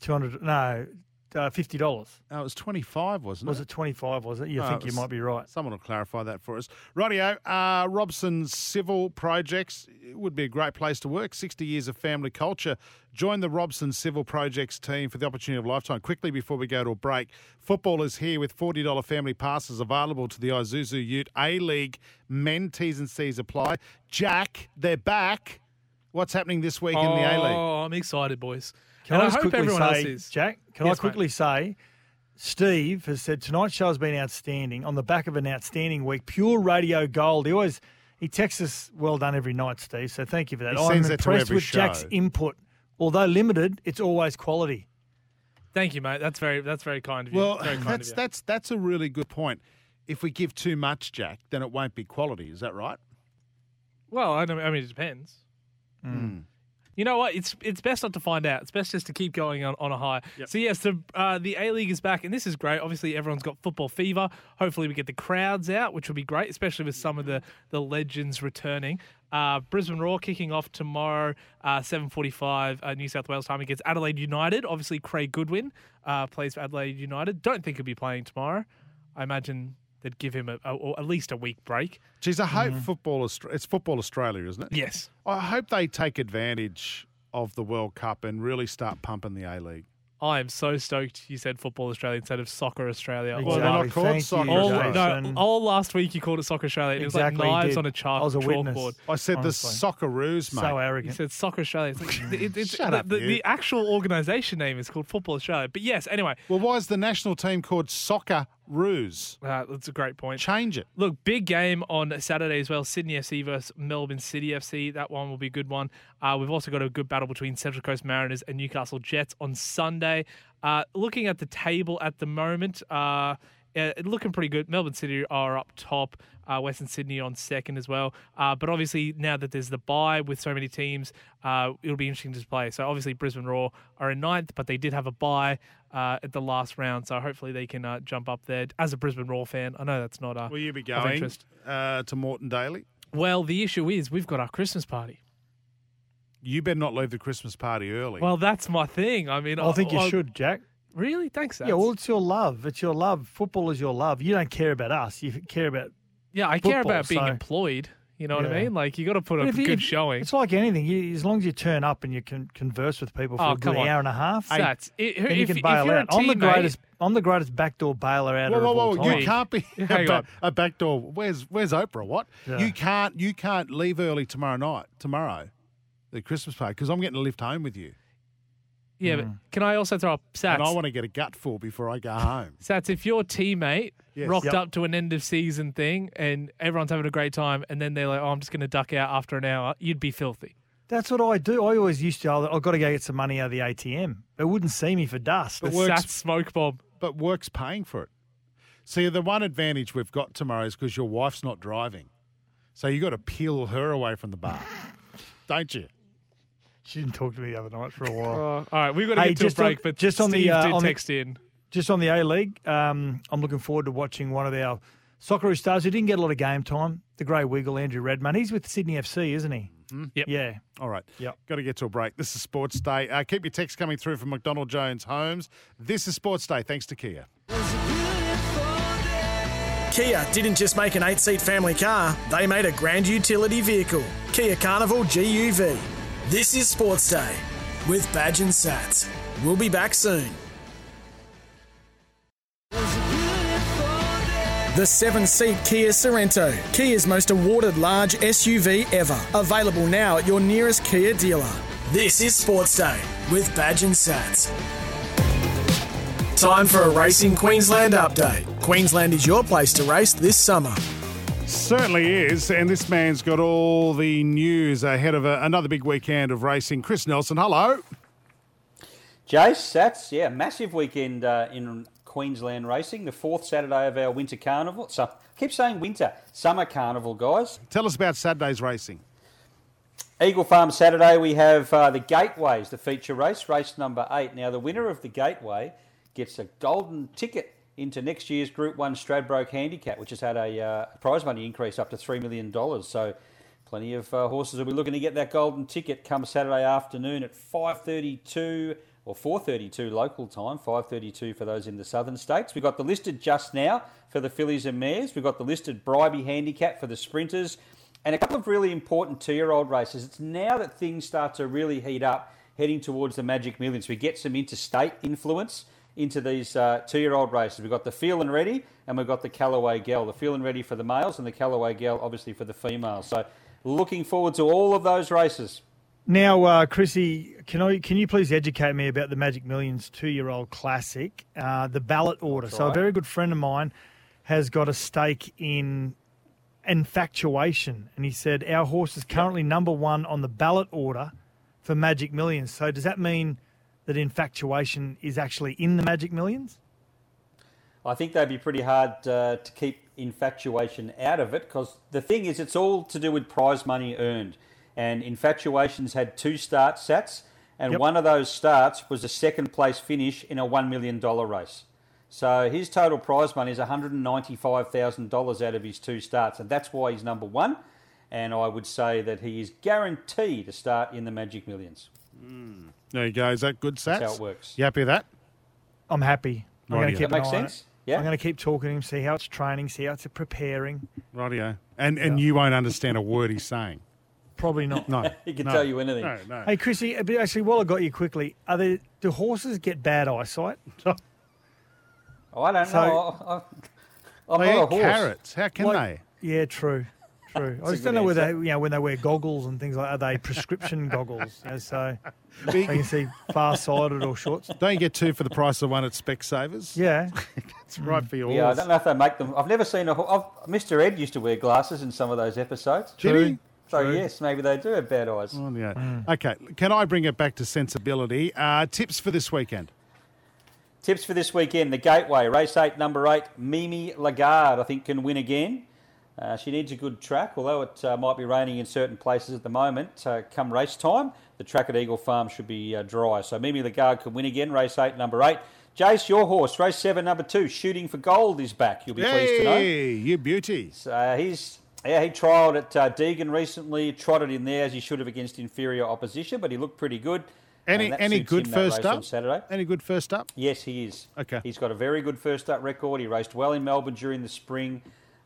Two hundred. No, uh, fifty dollars. Oh, it was twenty five, wasn't it? Was it twenty five? Was it? You Oh, think it you might be right. Someone will clarify that for us. Rightio, uh, Robson's Civil Projects it would be a great place to work. 60 years of family culture. Join the Robson Civil Projects team for the opportunity of a lifetime. Quickly before we go to a break, football is here with $40 family passes available to the Isuzu Ute A League. Men T's and C's apply. Jack, they're back. What's happening this week in the A League? Oh, I'm excited, boys. Can and I I, hope quickly everyone say, else is. Jack? Can Yes, I quickly say, Steve has said tonight's show has been outstanding on the back of an outstanding week. Pure radio gold. He always he texts us well done every night, Steve. So thank you for that. He I'm sends that to impressed every with Jack's input. Although limited, it's always quality. Thank you, mate. That's very that's very kind of you. Well, very kind that's of you. that's that's a really good point. If we give too much, Jack, then it won't be quality. Is that right? Well, I, don't, I mean, it depends. Mm. You know what? It's it's best not to find out. It's best just to keep going on, on a high. So yes, the uh, the A League is back, and this is great. Obviously, everyone's got football fever. Hopefully, we get the crowds out, which will be great, especially with some of the the legends returning. Uh, Brisbane Roar kicking off tomorrow, uh, seven forty five uh, New South Wales time against Adelaide United. Obviously, Craig Goodwin uh, plays for Adelaide United. Don't think he'll be playing tomorrow. I imagine they'd give him a, a, or at least a week break. Geez, I hope mm. football. Austra- It's football Australia, isn't it? Yes. I hope they take advantage of the World Cup and really start pumping the A League. I am so stoked you said Football Australia instead of Soccer Australia. Well, they're not Exactly. called Thank soccer. you, All, no, Jason. all last week you called it Soccer Australia. and Exactly, It was like knives on a chalk, I was a witness. chalkboard. I said Honestly. the Socceroos, mate. So arrogant. You arrogant. said Soccer Australia. It's like, mm. it, it's, Shut the, up, the, you. the actual organisation name is called Football Australia. But yes, anyway, well, why is the national team called Socceroos? uh, that's a great point. Change it. Look, big game on Saturday as well. Sydney FC versus Melbourne City FC. That one will be a good one. Uh, we've also got a good battle between Central Coast Mariners and Newcastle Jets on Sunday. Uh, looking at the table at the moment, uh, looking pretty good. Melbourne City are up top. Uh, Western Sydney on second as well. Uh, but obviously, now that there's the bye with so many teams, uh, it'll be interesting to play. So obviously, Brisbane Roar are in ninth, but they did have a bye uh, at the last round. So hopefully, they can uh, jump up there. As a Brisbane Roar fan, I know that's not uh, Will you be going interest. uh, to Moreton Daily? Well, the issue is we've got our Christmas party. You better not leave the Christmas party early. Well, that's my thing. I mean, I think you I- should, Jack. Really? Thanks. Yeah, well, it's your love. It's your love. Football is your love. You don't care about us. You care about. yeah, I care about being so- employed. You know what I mean? Like you got to put But a if you- good if- showing. It's like anything. You, as long as you turn up and you can converse with people for Oh, a good on. hour and a half, Sats, i- then you can bail out. I'm the greatest. I'm the greatest backdoor bailer out whoa, of whoa, all time. You can't be [LAUGHS] a, ba- a backdoor. Where's Where's Oprah? What? Yeah. You can't you can't leave early tomorrow night. Tomorrow, the Christmas party because I'm getting a lift home with you, yeah, but mm. can I also throw up Sats? and I want to get a gutful before I go home. [LAUGHS] Sats, if your teammate Yes. rocked Yep. up to an end of season thing and everyone's having a great time, and then they're like, "Oh, I'm just going to duck out after an hour," you'd be filthy. That's what I do. I always used to. Oh, I've got to go get some money out of the ATM. They wouldn't see me for dust. The works- Sats smoke bomb. But work's paying for it. See, the one advantage we've got tomorrow is because your wife's not driving, so you got to peel her away from the bar, don't you? She didn't talk to me the other night for a while. Uh, [LAUGHS] all right, we've got to Hey, get to a just on- break, but just on the, Steve uh, did on the- text in. Just on the A League, um, I'm looking forward to watching one of our Socceroo stars who didn't get a lot of game time. The Grey Wiggle, Andrew Redmayne. He's with Sydney FC, isn't he? Yep. Yeah. All right. Yep. Got to get to a break. This is Sports Day. Uh, keep your texts coming through from McDonald Jones Homes. This is Sports Day. Thanks to Kia. Kia didn't just make an eight seat family car, they made a grand utility vehicle. Kia Carnival GUV. This is Sports Day with Badge and Sats. We'll be back soon. The seven seat Kia Sorento, Kia's most awarded large SUV ever. Available now at your nearest Kia dealer. This is Sports Day with Badge and Sats. Time for a Racing Queensland update. Queensland is your place to race this summer. Certainly is. And this man's got all the news ahead of a, another big weekend of racing. Chris Nelson, hello. Jace, that's yeah, massive weekend uh, in Queensland racing. The fourth Saturday of our winter carnival. So I keep saying winter, summer carnival, guys. Tell us about Saturday's racing. Eagle Farm Saturday, we have uh, the Gateways, the feature race, race number eight. Now, the winner of the Gateway gets a golden ticket into next year's Group 1 Stradbroke Handicap, which has had a uh, prize money increase up to $3 million. So plenty of uh, horses will be looking to get that golden ticket come Saturday afternoon at 5.32 or 4.32 local time, 5.32 for those in the southern states. We've got the listed just now for the fillies and mares. We've got the listed Bribie Handicap for the sprinters and a couple of really important two-year-old races. It's now that things start to really heat up, heading towards the Magic Millions. We get some interstate influence into these uh, two-year-old races. We've got the Phelan Ready, and we've got the Calaway Gal. The Phelan Ready for the males, and the Calaway Gal obviously for the females. So, looking forward to all of those races. Now, uh, Chrissy, can I can you please educate me about the Magic Millions two-year-old classic, uh, the ballot order? So, a very good friend of mine has got a stake in infatuation, and he said our horse is currently number one on the ballot order for Magic Millions. So, does that mean that infatuation is actually in the Magic Millions? I think they'd be pretty hard uh, to keep infatuation out of it because the thing is, it's all to do with prize money earned. And infatuation's had two start sats, and Yep. one of those starts was a second place finish in a $1 million race. So his total prize money is $195,000 out of his two starts, and that's why he's number one. And I would say that he is guaranteed to start in the Magic Millions. Mm. There you go. Is that good, Sats? That's how it works. You happy with that? I'm happy. I'm going to keep That makes sense? Yeah. I'm going to keep talking to him, see how it's training, see how it's preparing. Rightio. And and you won't understand a word he's saying. Probably not. No. [LAUGHS] he can no. tell you anything. No, no. Hey, Chrissy, but actually, while I got you quickly, are there, do horses get bad eyesight? Oh, I don't So- know. I, I, I'm They not a eat horse. carrots. How can Like- Yeah, true. True. I That's a just don't know whether you know when they wear goggles and things like are they prescription [LAUGHS] goggles? You know, so they can see far sighted or short. they? Don't you get two for the price of one at Specsavers? Yeah, [LAUGHS] it's right for your Yeah, I don't know if they make them. I've never seen a horse. Mr. Ed used to wear glasses in some of those episodes. Did? So True. yes, maybe they do have bad eyes. Oh, yeah. Okay, can I bring it back to sensibility? Uh, tips for this weekend? Tips for this weekend: the Gateway race eight, number eight, Mimi Lagarde. I think can win again. Uh, she needs a good track, although it uh, might be raining in certain places at the moment. Uh, come race time, the track at Eagle Farm should be uh, dry. So Mimi Lagarde can win again. Race eight, number eight. Jace, your horse, race seven, number two, Shooting for Gold is back. You'll be pleased to know. Hey, you beauties. Uh, he's yeah, he trialled at uh, Deagon recently, trotted in there as he should have against inferior opposition, but he looked pretty good. Any any good first up? Saturday? Any good first up? Yes, he is. Okay. He's got a very good first up record. He raced well in Melbourne during the spring.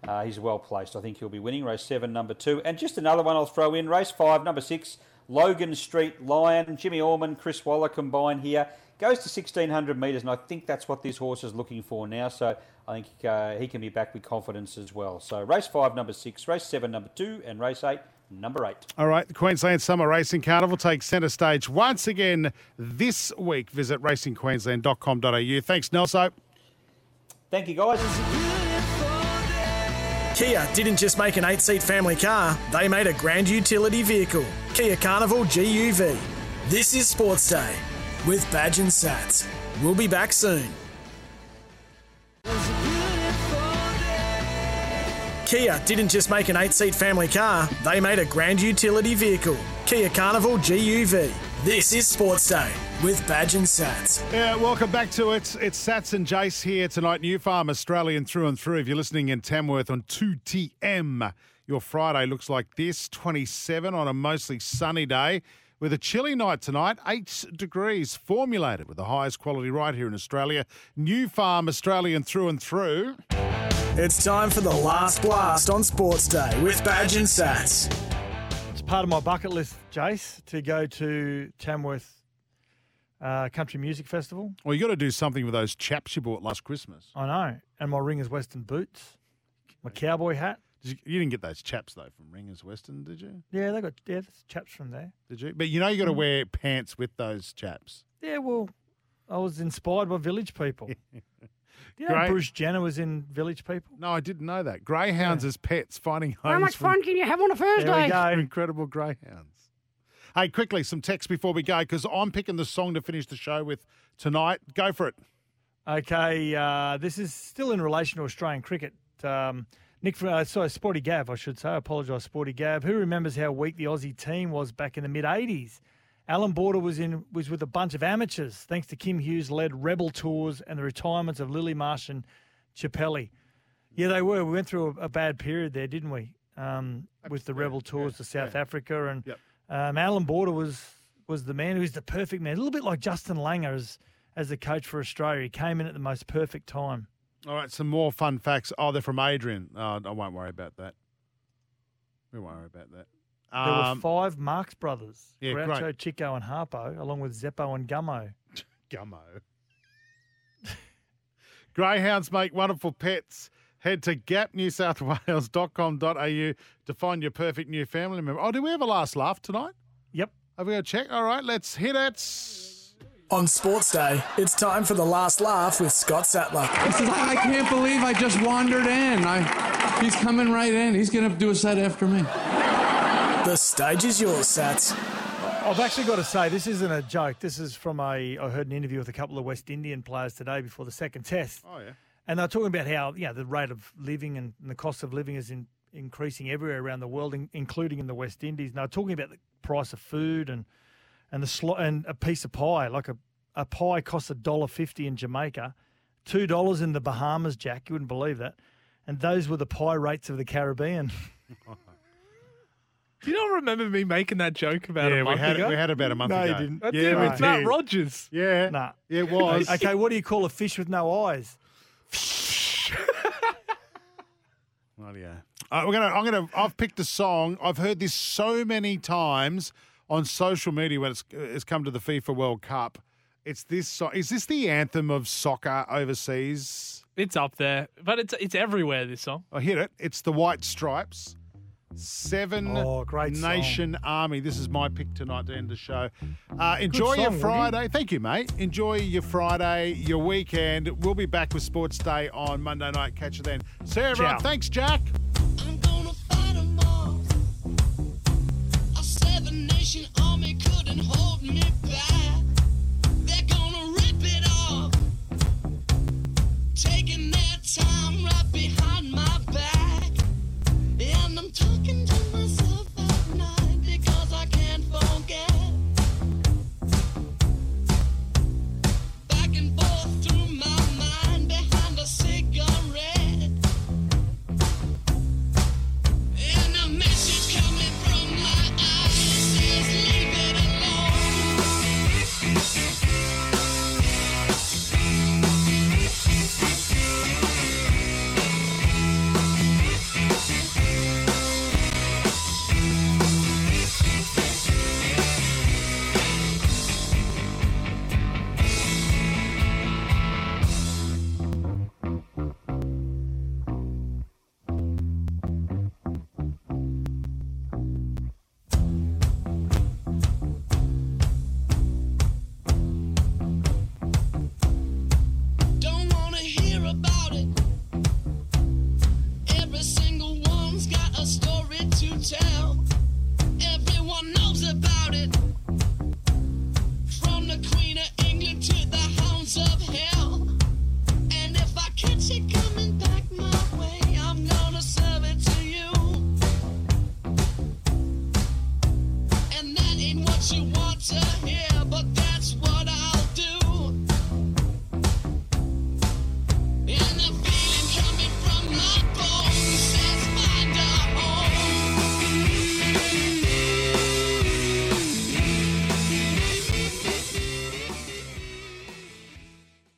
Uh, he's well placed. I think he'll be winning. Race seven, number two. And just another one I'll throw in. Race five, number six, Logan Street Lion. Jimmy Orman, Chris Waller combined here. Goes to 1600 metres, and I think that's what this horse is looking for now. So I think uh, he can be back with confidence as well. So race five, number six, race seven, number two, and race eight, number eight. All right, the Queensland Summer Racing Carnival takes centre stage once again this week. Visit racingqueensland.com.au. Thanks, Nelso. Thank you, guys. Kia didn't just make an eight seat family car, they made a grand utility vehicle. Kia Carnival GUV. This is Sports Day with Badge and Sats. We'll be back soon. Kia didn't just make an eight seat family car, they made a grand utility vehicle. Kia Carnival GUV. This is Sports Day with Badge and Sats. Yeah, welcome back to it. It's Sats and Jace here tonight. Nufarm Australian through and through. If you're listening in Tamworth on 2TM, your Friday looks like this 27 on a mostly sunny day. With a chilly night tonight, 8 degrees, formulated with the highest quality right here in Australia. Nufarm Australian through and through. It's time for the last blast on Sports Day with Badge and Sats. Part of my bucket list, Jace, to go to Tamworth uh, Country Music Festival. Well, you got to do something with those chaps you bought last Christmas. I know, and my Ringers Western boots, my cowboy hat. Did you, you didn't get those chaps, though, from Ringers Western, did you? Yeah, they got yeah, there's chaps from there. Did you? But you know you got to wear pants with those chaps. Yeah, well, I was inspired by Village People. [LAUGHS] you know Great. Bruce Jenner was in Village People? No, I didn't know that. Greyhounds as pets, finding homes. How much for- fun can you have on a There we Thursday? go. Incredible greyhounds. Hey, quickly, some text before we go because I'm picking the song to finish the show with tonight. Go for it. Okay, uh, this is still in relation to Australian cricket. Um, Nick, uh, sorry, Sporty Gav, I should say. I apologise, Sporty Gav. Who remembers how weak the Aussie team was back in the mid '80s? Allan Border was in was with a bunch of amateurs, thanks to Kim Hughes led Rebel tours and the retirements of Lillee Marsh and Chappelli. Yeah, they were. We went through a, a bad period there, didn't we? Um, with the Rebel tours to South Africa, and um, Allan Border was was the man who was the perfect man. A little bit like Justin Langer as as the coach for Australia. He came in at the most perfect time. All right, some more fun facts. Oh, they're from Adrian. Oh, I won't worry about that. We won't worry about that. There were Um, five Marx brothers: yeah, Groucho, great. Chico, and Harpo, along with Zeppo and Gummo. [LAUGHS] Gummo. Greyhounds make wonderful pets. Head to gapnewsouthwales.com.au to find your perfect new family member. Oh, do we have a last laugh tonight? Yep. Have we got a check? All right, let's hit it. On Sports Day, it's time for the last laugh with Scott Sattler. He says, I, I can't believe I just wandered in. I, he's coming right in. He's going to do a set after me. The stage is yours, Sats. I've actually got to say, this isn't a joke. This is from a. I heard an interview with a couple of West Indian players today before the second test. Oh, yeah. And they're talking about how, yeah, the rate of living and, and the cost of living is in, increasing everywhere around the world, in, including in the West Indies. And they're talking about the price of food and and the sli- and a piece of pie, like a, a pie costs a dollar fifty in Jamaica, two dollars in the Bahamas, Jack. You wouldn't believe that. And those were the pie rates of the Caribbean. [LAUGHS] Do you not remember me making that joke about yeah, a month we had ago? it. We had about a month No, you ago. didn't. That's yeah, it, we with Matt. Rogers. Yeah, nah. it was. okay, what do you call a fish with no eyes? Oh, yeah. Uh, we're gonna. I'm gonna. I've picked a song. I've heard this so many times on social media when it's it's come to the FIFA World Cup. It's this song. Is this the anthem of soccer overseas? It's up there, but it's it's everywhere. This song. I hit it. It's the White Stripes. Seven oh, Nation song. Army. This is my pick tonight to end the show. Uh, enjoy song, your Friday. You? Thank you, mate. Enjoy your Friday, your weekend. We'll be back with Sports Day on Monday night. Catch you then. See you, everyone. Ciao. Thanks, Jack. taking their time right behind my